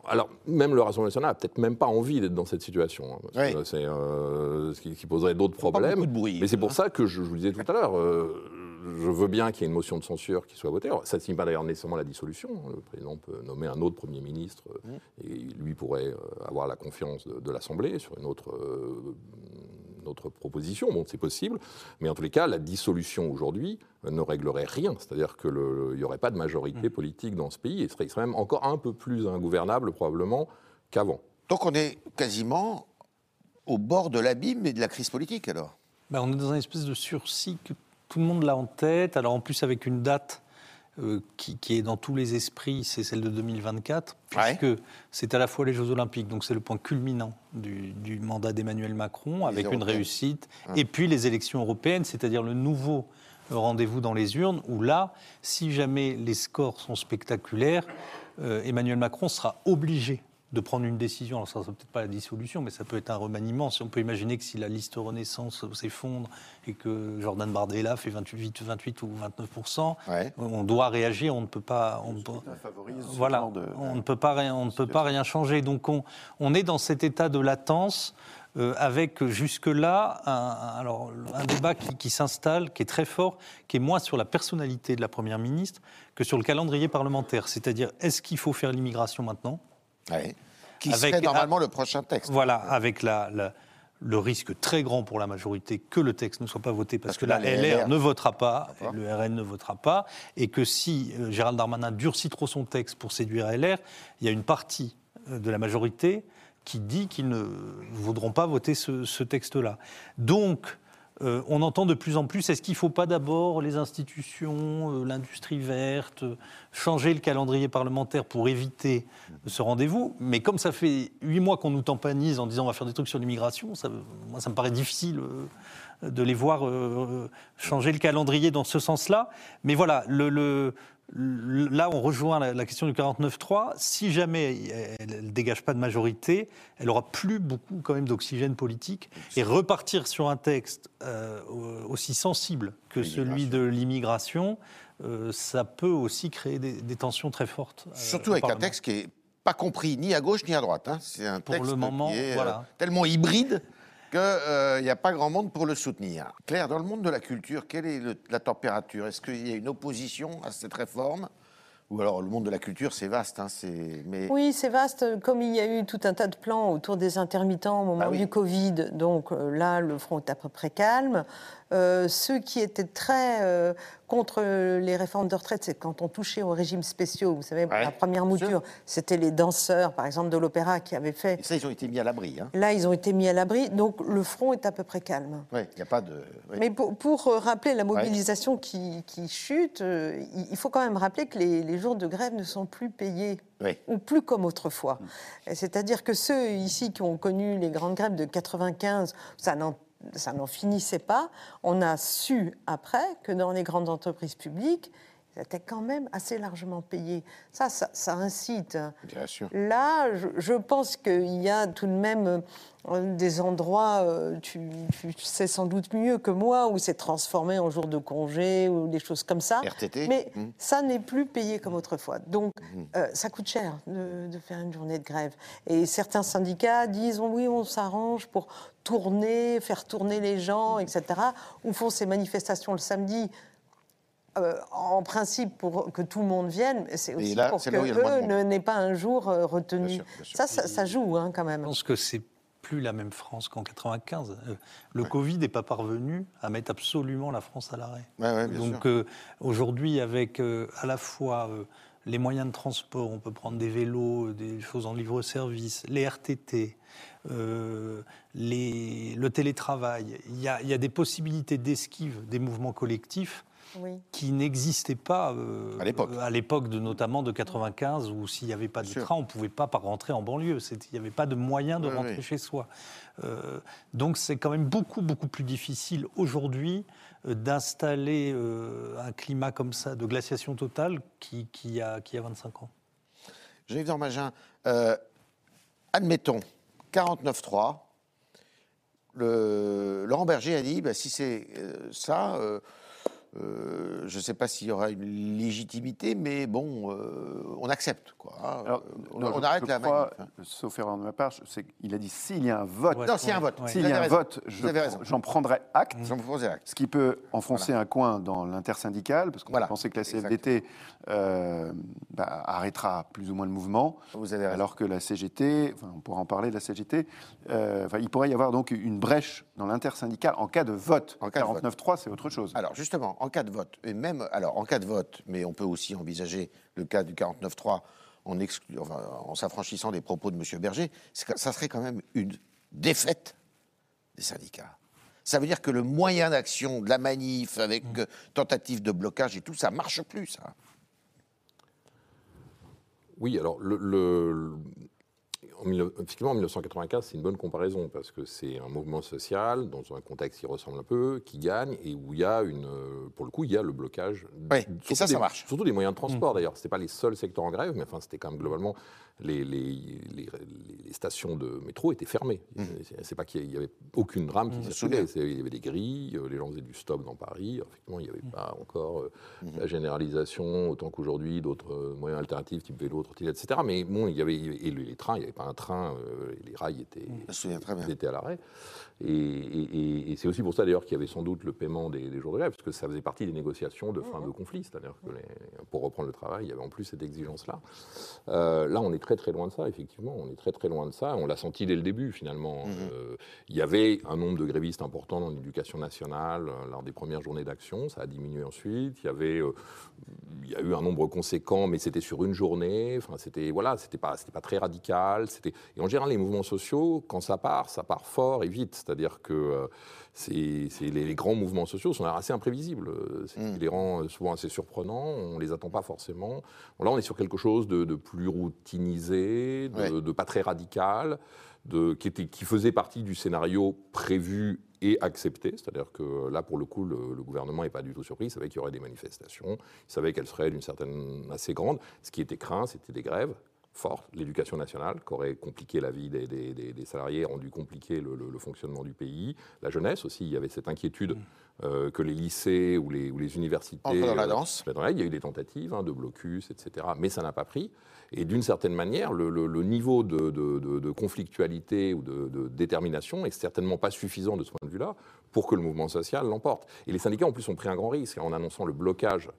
alors, même le Rassemblement national n'a peut-être même pas envie d'être dans cette situation. hein, parce que Oui. c'est euh, ce qui, qui poserait d'autres Pas problèmes. beaucoup de bruit. Mais c'est pour ça que je, je vous disais tout à l'heure, je veux bien qu'il y ait une motion de censure qui soit votée. Alors, ça ne signifie pas d'ailleurs nécessairement la dissolution. hein. Le président peut nommer un autre Premier ministre euh, et lui pourrait euh, avoir la confiance de, de l'Assemblée sur une autre, euh, une autre proposition. Bon, c'est possible. Mais en tous les cas, la dissolution aujourd'hui ne réglerait rien. C'est-à-dire qu'il n'y aurait pas de majorité politique dans ce pays. Et il serait, il serait même encore un peu plus ingouvernable probablement qu'avant. Donc on est quasiment au bord de l'abîme et de la crise politique, alors? Ben, on est dans une espèce de sursis tout le monde l'a en tête. Alors en plus avec une date euh, qui, qui est dans tous les esprits, c'est celle de 2024, Ouais. puisque c'est à la fois les Jeux Olympiques, donc c'est le point culminant du, du mandat d'Emmanuel Macron, avec une européennes. réussite, et puis les élections européennes, c'est-à-dire le nouveau rendez-vous dans les urnes, où là, si jamais les scores sont spectaculaires, euh, Emmanuel Macron sera obligé de prendre une décision. Alors ça ne sera peut-être pas la dissolution, mais ça peut être un remaniement. Si on peut imaginer que si la liste Renaissance s'effondre et que Jordan Bardella fait 28, 28 ou 29 Ouais. on doit réagir. On ne peut pas. On ne peut- voilà, on ne peut pas rien, on ne peut pas rien changer. Donc on, on est dans cet état de latence. euh, avec jusque-là un, un- alors, un débat qui, qui s'installe, qui est très fort, qui est moins sur la personnalité de la Première ministre que sur le calendrier parlementaire. C'est-à-dire, est-ce qu'il faut faire l'immigration maintenant? Ouais. Qui Avec- serait normalement le prochain texte. Voilà, avec la, la- le risque très grand pour la majorité que le texte ne soit pas voté parce, Parce que, que la LR LR ne votera pas, le RN ne votera pas, et que si euh, Gérald Darmanin durcit trop son texte pour séduire LR, il y a une partie euh, de la majorité qui dit qu'ils ne voudront pas voter ce, ce texte-là. Donc, euh, on entend de plus en plus, est-ce qu'il ne faut pas d'abord les institutions, euh, l'industrie verte, euh, changer le calendrier parlementaire pour éviter ce rendez-vous? Mais comme ça fait huit mois qu'on nous tampanise en disant on va faire des trucs sur l'immigration, ça, moi ça me paraît difficile de les voir changer le calendrier dans ce sens-là. Mais voilà, le- là on rejoint la, la question du 49-3. Si jamais elle ne dégage pas de majorité, elle aura plus beaucoup quand même d'oxygène politique. Et repartir sur un texte euh, aussi sensible que celui de l'immigration, euh, ça peut aussi créer des, des tensions très fortes. euh, Surtout avec un texte qui est pas compris ni à gauche ni à droite. hein. C'est un Pour texte le moment, qui est voilà. tellement hybride qu'il n'y a pas grand monde pour le soutenir. Claire, dans le monde de la culture, quelle est le- la température? Est-ce qu'il y a une opposition à cette réforme? Ou alors le monde de la culture, c'est vaste. hein, mais Oui, c'est vaste. Comme il y a eu tout un tas de plans autour des intermittents au moment Ah oui. du Covid, donc euh, là, le front est à peu près calme. Euh, ceux qui étaient très euh, contre les réformes de retraite, c'est quand on touchait aux régimes spéciaux. Vous savez, Ouais, la première mouture, c'était les danseurs, par exemple, de l'opéra qui avaient fait. Et ça, ils ont été mis à l'abri. hein. Là, ils ont été mis à l'abri, donc le front est à peu près calme. Ouais, Il n'y a pas de. oui. Mais pour, pour, euh, rappeler la mobilisation qui, qui chute, euh, il- faut quand même rappeler que les, les jours de grève ne sont plus payés, Oui. ou plus comme autrefois. C'est-à-dire que ceux ici qui ont connu les grandes grèves de 95, ça n'en ça n'en finissait pas. On a su après que dans les grandes entreprises publiques, ils étaient quand même assez largement payés. Ça, ça, ça incite. Bien sûr. Là, je, je pense qu'il y a tout de même euh, des endroits, euh, tu, tu sais sans doute mieux que moi, où c'est transformé en jour de congé ou des choses comme ça. RTT Mais Mhm. ça n'est plus payé comme autrefois. Donc, euh, ça coûte cher de, de faire une journée de grève. Et certains syndicats disent oui, on s'arrange pour tourner, faire tourner les gens, etc. Ou font ces manifestations le samedi. Euh, en principe, pour que tout le monde vienne, mais c'est aussi là, pour que eux n'aient pas un jour euh, retenu. Bien sûr, bien sûr. Ça, ça, ça joue hein, quand même. Je pense que c'est plus la même France qu'en 95. Euh, Le Covid n'est pas parvenu à mettre absolument la France à l'arrêt. Ouais, ouais, bien Donc euh, aujourd'hui, avec euh, à la fois euh, les moyens de transport, on peut prendre des vélos, des choses en libre-service, les RTT, euh, les- le télétravail, il y, a, il y a des possibilités d'esquive des mouvements collectifs Oui. qui n'existaient pas euh, À l'époque. à l'époque de notamment de 95 où s'il n'y avait pas de train, on ne pouvait pas par- rentrer en banlieue. Il n'y avait pas de moyen de Oui, rentrer oui. chez soi. Euh, donc c'est quand même beaucoup beaucoup plus difficile aujourd'hui euh, d'installer euh, un climat comme ça de glaciation totale qui, qui a, qui a 25 ans. Jean-Yves Dormagin, euh, admettons, 49-3, le- Laurent Berger a dit, bah, si c'est euh, ça, euh, je ne sais pas s'il y aura une légitimité, mais bon, euh, on accepte. Quoi, hein. Alors, Euh, on, non, on je- arrête je la crois, hein. sauf erreur de ma part, qu'il a dit s'il y a un vote, Ouais. Non, s'il y a un vote. ouais. s'il Vous y a avez un raison. vote, je- Vous avez raison. j'en prendrai acte. Ce qui peut enfoncer un coin dans l'intersyndical, parce qu'on Voilà. penser que la CFDT euh, bah, arrêtera plus ou moins le mouvement, Vous avez raison. alors que la CGT, enfin, on pourra en parler de la CGT, euh, il pourrait y avoir donc une brèche dans l'intersyndical en cas de vote. En cas de vote. 49.3, c'est autre chose. Alors justement, en cas de vote, et même alors en cas de vote, mais on peut aussi envisager le cas du 49-3 en, exclu- enfin, en s'affranchissant des propos de M. Berger, ça serait quand même une défaite des syndicats. Ça veut dire que le moyen d'action de la manif avec euh, tentative de blocage et tout, ça marche plus, ça. Oui, alors, le, effectivement, en 1995, c'est une bonne comparaison parce que c'est un mouvement social dans un contexte qui ressemble un peu, qui gagne et où il y a une, euh, pour le coup, il y a le blocage. Oui, et surtout ça, ça des- marche. Surtout des moyens de transport d'ailleurs. C'était pas les seuls secteurs en grève, mais enfin, c'était quand même globalement les, les- les- les stations de métro étaient fermées. C'est- C'est pas qu'il y avait aucune rame qui me circulait. Il y avait des grilles, euh, les gens faisaient du stop dans Paris. Effectivement, il n'y avait pas encore euh, la généralisation autant qu'aujourd'hui d'autres euh, moyens alternatifs type vélo, trottinette, etc. Mais bon, il y avait et les, les trains, il n'y avait pas un train, euh, les rails étaient, étaient à l'arrêt. Et, et- et c'est aussi pour ça d'ailleurs qu'il y avait sans doute le paiement des, des jours de grève, parce que ça faisait partie des négociations de fin de conflit. C'est-à-dire que les- pour reprendre le travail, il y avait en plus cette exigence-là. Euh, là, on est très très loin de ça, effectivement. On est très très loin de ça. On l'a senti dès le début, finalement. Euh, il y avait un nombre de grévistes important dans l'éducation nationale euh, lors des premières journées d'action. Ça a diminué ensuite. Il y avait, euh, il y a eu un nombre conséquent, mais c'était sur une journée. Enfin, c'était voilà, c'était pas, c'était pas très radical. C'était et en général les mouvements sociaux, quand ça part, ça part fort et vite. C'est-à-dire que euh, c'est, c'est- les, les grands mouvements sociaux sont assez imprévisibles. Euh, C'est ce qui les rend euh, souvent assez surprenants. On les attend pas forcément. Bon, là, on est sur quelque chose de, de plus routinisé, de, Ouais. de pas très radical, de, qui, était, qui faisait partie du scénario prévu et accepté. C'est-à-dire que là, pour le coup, le, le gouvernement n'est pas du tout surpris. Il savait qu'il y aurait des manifestations. Il savait qu'elles seraient d'une certaine assez grande. Ce qui était craint, c'était des grèves fortes, l'éducation nationale, qui aurait compliqué la vie des, des- des- des salariés, rendu compliqué le, le- le fonctionnement du pays. La jeunesse aussi, il y avait cette inquiétude euh, que les lycées ou les, ou les universités... Entrent dans la euh, danse. règle. Il y a eu des tentatives hein, de blocus, etc. Mais ça n'a pas pris. Et d'une certaine manière, le, le- le niveau de, de- de- de conflictualité ou de, de détermination est certainement pas suffisant de ce point de vue-là pour que le mouvement social l'emporte. Et les syndicats, en plus, ont pris un grand risque en annonçant le blocage.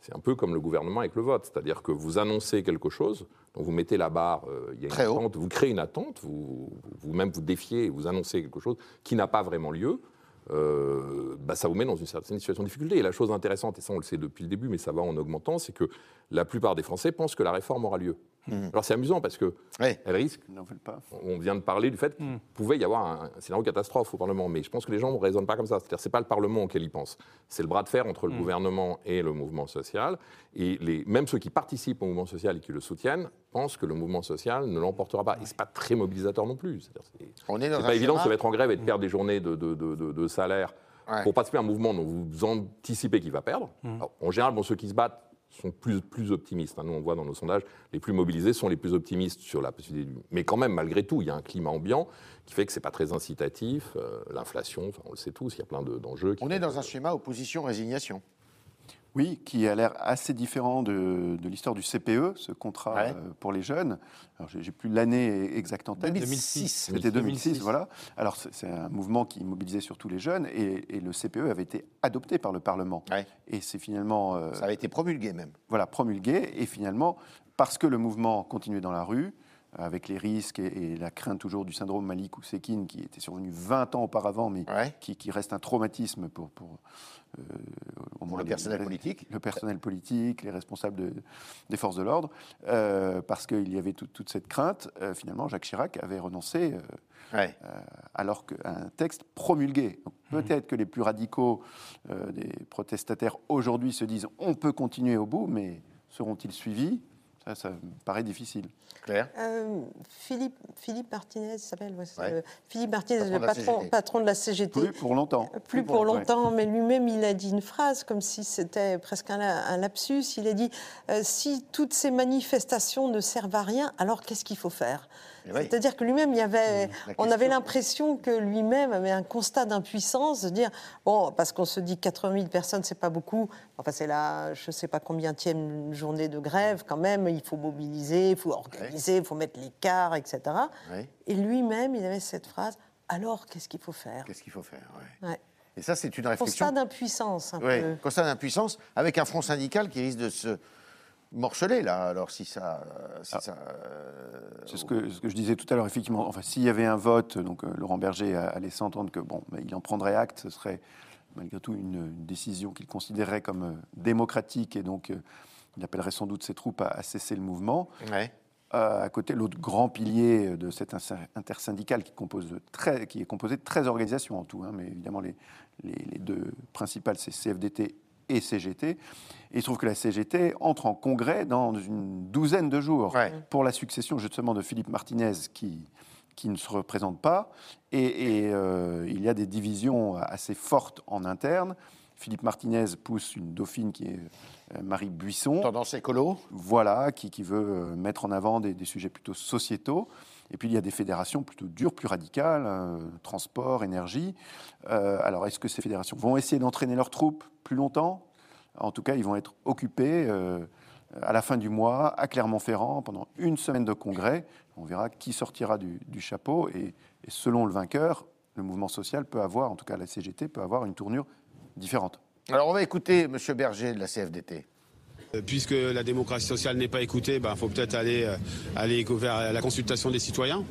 C'est un peu comme le gouvernement avec le vote, c'est-à-dire que vous annoncez quelque chose, donc vous mettez la barre, euh, il y a une Très haut. vous créez une attente, vous, vous-même vous défiez, vous annoncez quelque chose qui n'a pas vraiment lieu, euh, bah, ça vous met dans une certaine situation de difficulté. Et la chose intéressante, et ça on le sait depuis le début, mais ça va en augmentant, c'est que la plupart des Français pensent que la réforme aura lieu. Alors c'est amusant parce que Ouais. elle risque Ils n'en veulent pas. on vient de parler du fait qu'il pouvait y avoir un, un scénario catastrophe au Parlement, mais je pense que les gens ne raisonnent pas comme ça. C'est-à-dire, c'est pas le Parlement auquel ils pensent. C'est le bras de fer entre le gouvernement et le mouvement social. Et les, même ceux qui participent au mouvement social et qui le soutiennent pensent que le mouvement social ne l'emportera pas. Et c'est pas très mobilisateur non plus. On est dans pas évident de se mettre en grève et de perdre des journées de, de- de- de- de salaire Ouais. pour participer à un mouvement dont vous anticipez qu'il va perdre. Alors, en général, bon, ceux qui se battent sont plus, plus optimistes. hein. Nous, on voit dans nos sondages, les plus mobilisés sont les plus optimistes sur la possibilité du... Mais quand même, malgré tout, il y a un climat ambiant qui fait que c'est pas très incitatif. Euh, L'inflation, enfin, on le sait tous, il y a plein de- d'enjeux. On est dans un schéma opposition-résignation. Oui, qui a l'air assez différent de, de l'histoire du CPE, ce contrat Ouais. euh, pour les jeunes. Alors, j'ai plus l'année exacte en tête. 2006. C'était 2006, 2006. voilà. Alors, c'est c'est un mouvement qui mobilisait surtout les jeunes et, et le CPE avait été adopté par le Parlement. Ouais. Et c'est finalement euh, Ça avait été promulgué même. voilà, promulgué. Et finalement, parce que le mouvement continuait dans la rue, avec les risques et, et la crainte toujours du syndrome Malik Oussekine, qui était survenu 20 ans auparavant, mais Ouais. qui, qui reste un traumatisme pour, pour, euh, au le les- personnel les- politique. Le personnel politique, les responsables de- des forces de l'ordre, euh, parce qu'il y avait tout- toute cette crainte. euh, finalement, Jacques Chirac avait renoncé Ouais. alors qu'un texte promulgué. Donc, Peut-être que les plus radicaux des protestataires aujourd'hui se disent on peut continuer au bout, mais seront-ils suivis? Ça, ça me paraît difficile. Claire Euh, Philippe, Philippe Martinez il s'appelle. ouais, Ouais. Philippe Martinez, Patron le de la patron, CGT. patron de la CGT. Plus pour longtemps. Plus pour longtemps, mais lui-même, il a dit une phrase comme si c'était presque un, un lapsus. Il a dit euh, si toutes ces manifestations ne servent à rien, alors qu'est-ce qu'il faut faire? Oui. C'est-à-dire que lui-même, il y avait, la on avait l'impression que lui-même avait un constat d'impuissance, de dire bon, parce qu'on se dit 80 000 personnes, c'est pas beaucoup. Enfin, c'est la, je sais pas combien tième journée de grève quand même. Il faut mobiliser, il faut organiser, il faut mettre les cars, etc. Et lui-même, il avait cette phrase alors qu'est-ce qu'il faut faire? Qu'est-ce qu'il faut faire ouais. Ouais. Et ça, c'est une réflexion. Constat d'impuissance, un Ouais, peu. constat d'impuissance, avec un front syndical qui risque de se morceler, là. Alors, si ça. Si Ah. ça euh, C'est ce que, ce que je disais tout à l'heure, effectivement. Enfin, s'il y avait un vote, donc euh, Laurent Berger a, a laissé entendre que bon, il en prendrait acte, ce serait malgré tout une, une décision qu'il considérerait comme euh, démocratique et donc euh, il appellerait sans doute ses troupes à, à cesser le mouvement. ouais. Euh, à côté, l'autre grand pilier de cette inter- intersyndical qui, compose très, qui est composé de 13 organisations en tout, hein, mais évidemment les, les, les deux principales, c'est CFDT et CGT. Et il se trouve que la CGT entre en congrès dans une douzaine de jours Ouais. pour la succession justement de Philippe Martinez qui, qui ne se représente pas. Et, et, euh, il y a des divisions assez fortes en interne. Philippe Martinez pousse une dauphine qui est euh, Marie Buisson. Tendance écolo. Voilà, qui, qui veut euh, mettre en avant des, des sujets plutôt sociétaux. Et puis il y a des fédérations plutôt dures, plus radicales, euh, transport, énergie. Euh, alors est-ce que ces fédérations vont essayer d'entraîner leurs troupes plus longtemps? En tout cas, ils vont être occupés euh, à la fin du mois à Clermont-Ferrand pendant une semaine de congrès. On verra qui sortira du, du chapeau et, et selon le vainqueur, le mouvement social peut avoir, en tout cas la CGT, peut avoir une tournure différente. Alors on va écouter M. Berger de la CFDT. Euh, Puisque la démocratie sociale n'est pas écoutée, il faut peut-être aller, euh, aller vers la consultation des citoyens.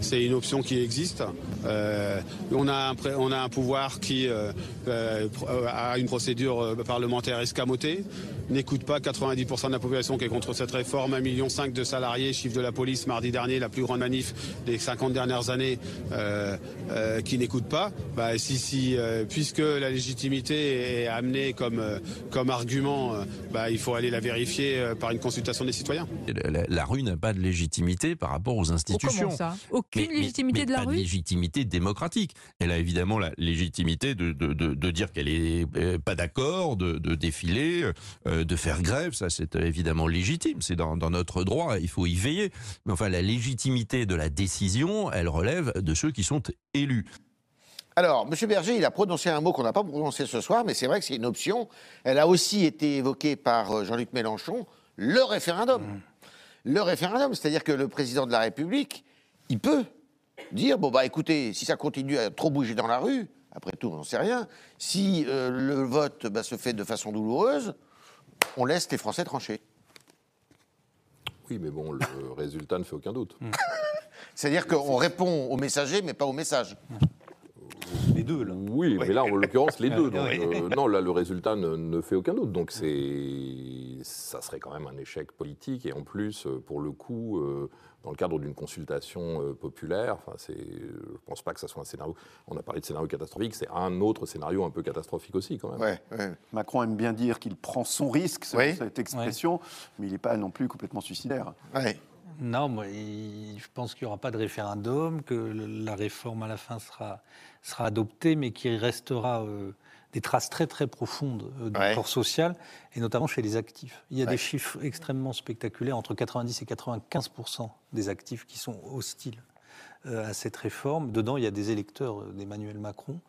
C'est une option qui existe. Euh, on, a un, pré- on a un pouvoir qui euh, euh, a une procédure euh, parlementaire escamotée, n'écoute pas 90% de la population qui est contre cette réforme, 1,5 million de salariés, chiffre de la police mardi dernier, la plus grande manif des 50 dernières années, euh, euh, qui n'écoute pas. Bah, si, si, euh, puisque la légitimité est amenée comme, euh, comme argument, euh, bah, il faut aller la vérifier euh, par une consultation des citoyens. La, la- la rue n'a pas de légitimité par rapport aux Oh, institutions. comment ça Aucune légitimité mais de la pas rue de légitimité démocratique. Elle a évidemment la légitimité de, de, de, de dire qu'elle est euh, pas d'accord, de, de défiler, euh, de faire grève. Ça, c'est euh, évidemment légitime. C'est dans, dans notre droit. Il faut y veiller. Mais enfin, la légitimité de la décision, elle relève de ceux qui sont élus. Alors, M. Berger, il a prononcé un mot qu'on n'a pas prononcé ce soir, mais c'est vrai que c'est une option. Elle a aussi été évoquée par Jean-Luc Mélenchon, le référendum. Le référendum, c'est-à-dire que le président de la République, il peut dire, bon, bah écoutez, si ça continue à trop bouger dans la rue, après tout, on n'en sait rien, si euh, le vote bah, se fait de façon douloureuse, on laisse les Français trancher. Oui, mais bon, le résultat ne fait aucun doute. C'est-à-dire qu'on répond au messager, mais pas au message. Les deux, là. Oui, mais là, en l'occurrence, les deux. Donc, euh, non, là, le résultat ne, ne fait aucun doute. Donc, c'est, ça serait quand même un échec politique. Et en plus, euh, pour le coup, euh, dans le cadre d'une consultation euh, populaire, enfin, c'est, je ne pense pas que ça soit un scénario. On a parlé de scénario catastrophique, c'est un autre scénario un peu catastrophique aussi, quand même. Ouais, ouais. Macron aime bien dire qu'il prend son risque, selon Oui. cette expression, mais il n'est pas non plus complètement suicidaire. ouais. Non, moi, je pense qu'il n'y aura pas de référendum, que la réforme à la fin sera, sera adoptée, mais qu'il restera euh, des traces très très profondes euh, du Ouais. corps social, et notamment chez les actifs. Il y a Ouais. des chiffres extrêmement spectaculaires, entre 90 et 95 des actifs qui sont hostiles euh, à cette réforme. Dedans, il y a des électeurs d'Emmanuel Macron.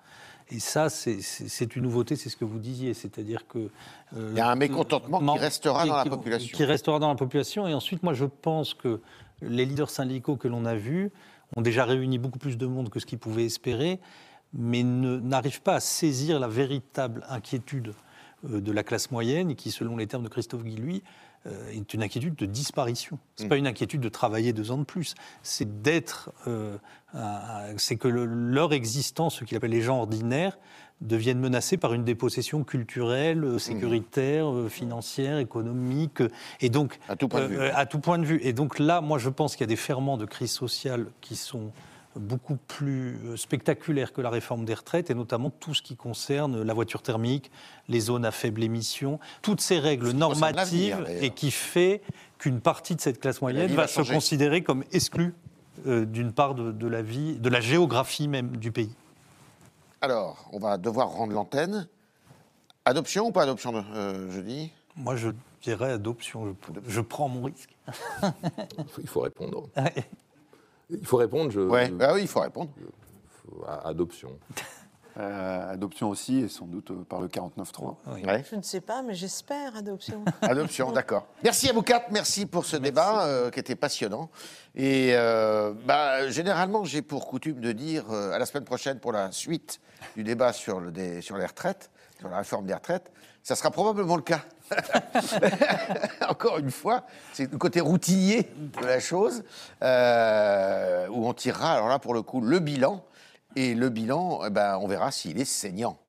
Et ça, c'est- une nouveauté, c'est ce que vous disiez, c'est-à-dire que... euh, Il y a un mécontentement qui man- restera qui- dans la population. Qui restera dans la population. Et ensuite, moi, je pense que les leaders syndicaux que l'on a vus ont déjà réuni beaucoup plus de monde que ce qu'ils pouvaient espérer, mais n'arrivent pas à saisir la véritable inquiétude euh, de la classe moyenne, qui, selon les termes de Christophe Guilluy, euh, est une inquiétude de disparition. C'est Mm. pas une inquiétude de travailler deux ans de plus. C'est d'être, euh, c'est que le- leur existence, ce qu'il appelle les gens ordinaires, deviennent menacés par une dépossession culturelle, Mm. euh, sécuritaire, euh, financière, économique, euh, et donc À tout point de vue. euh, à tout point de vue. Et donc là, moi, je pense qu'il y a des ferments de crise sociale qui sont beaucoup plus euh, spectaculaires que la réforme des retraites, et notamment tout ce qui concerne la voiture thermique, les zones à faible émission, toutes ces règles normatives, et qui fait qu'une partie de cette classe moyenne va va se considérer comme exclue euh, d'une part de, de la vie, de la géographie même du pays. Alors, on va devoir rendre l'antenne. Adoption ou pas adoption, euh, je dis? Moi, je dirais adoption. Je, je prends mon risque. Il faut répondre. Il faut répondre, je, Ouais, ah oui, il faut répondre. à adoption. Euh, adoption aussi, et sans doute euh, par le 49-3. Oui. Ouais. Je ne sais pas, mais j'espère adoption. Adoption, d'accord. Merci à vous quatre, merci pour ce débat euh, qui était passionnant. Et euh, bah, généralement, j'ai pour coutume de dire euh, à la semaine prochaine pour la suite du débat sur, le, des- sur les retraites, sur la réforme des retraites. Ça sera probablement le cas. Encore une fois, c'est le côté routinier de la chose, euh, où on tirera, alors là, pour le coup, le bilan. Et le bilan, eh ben, on verra s'il est saignant.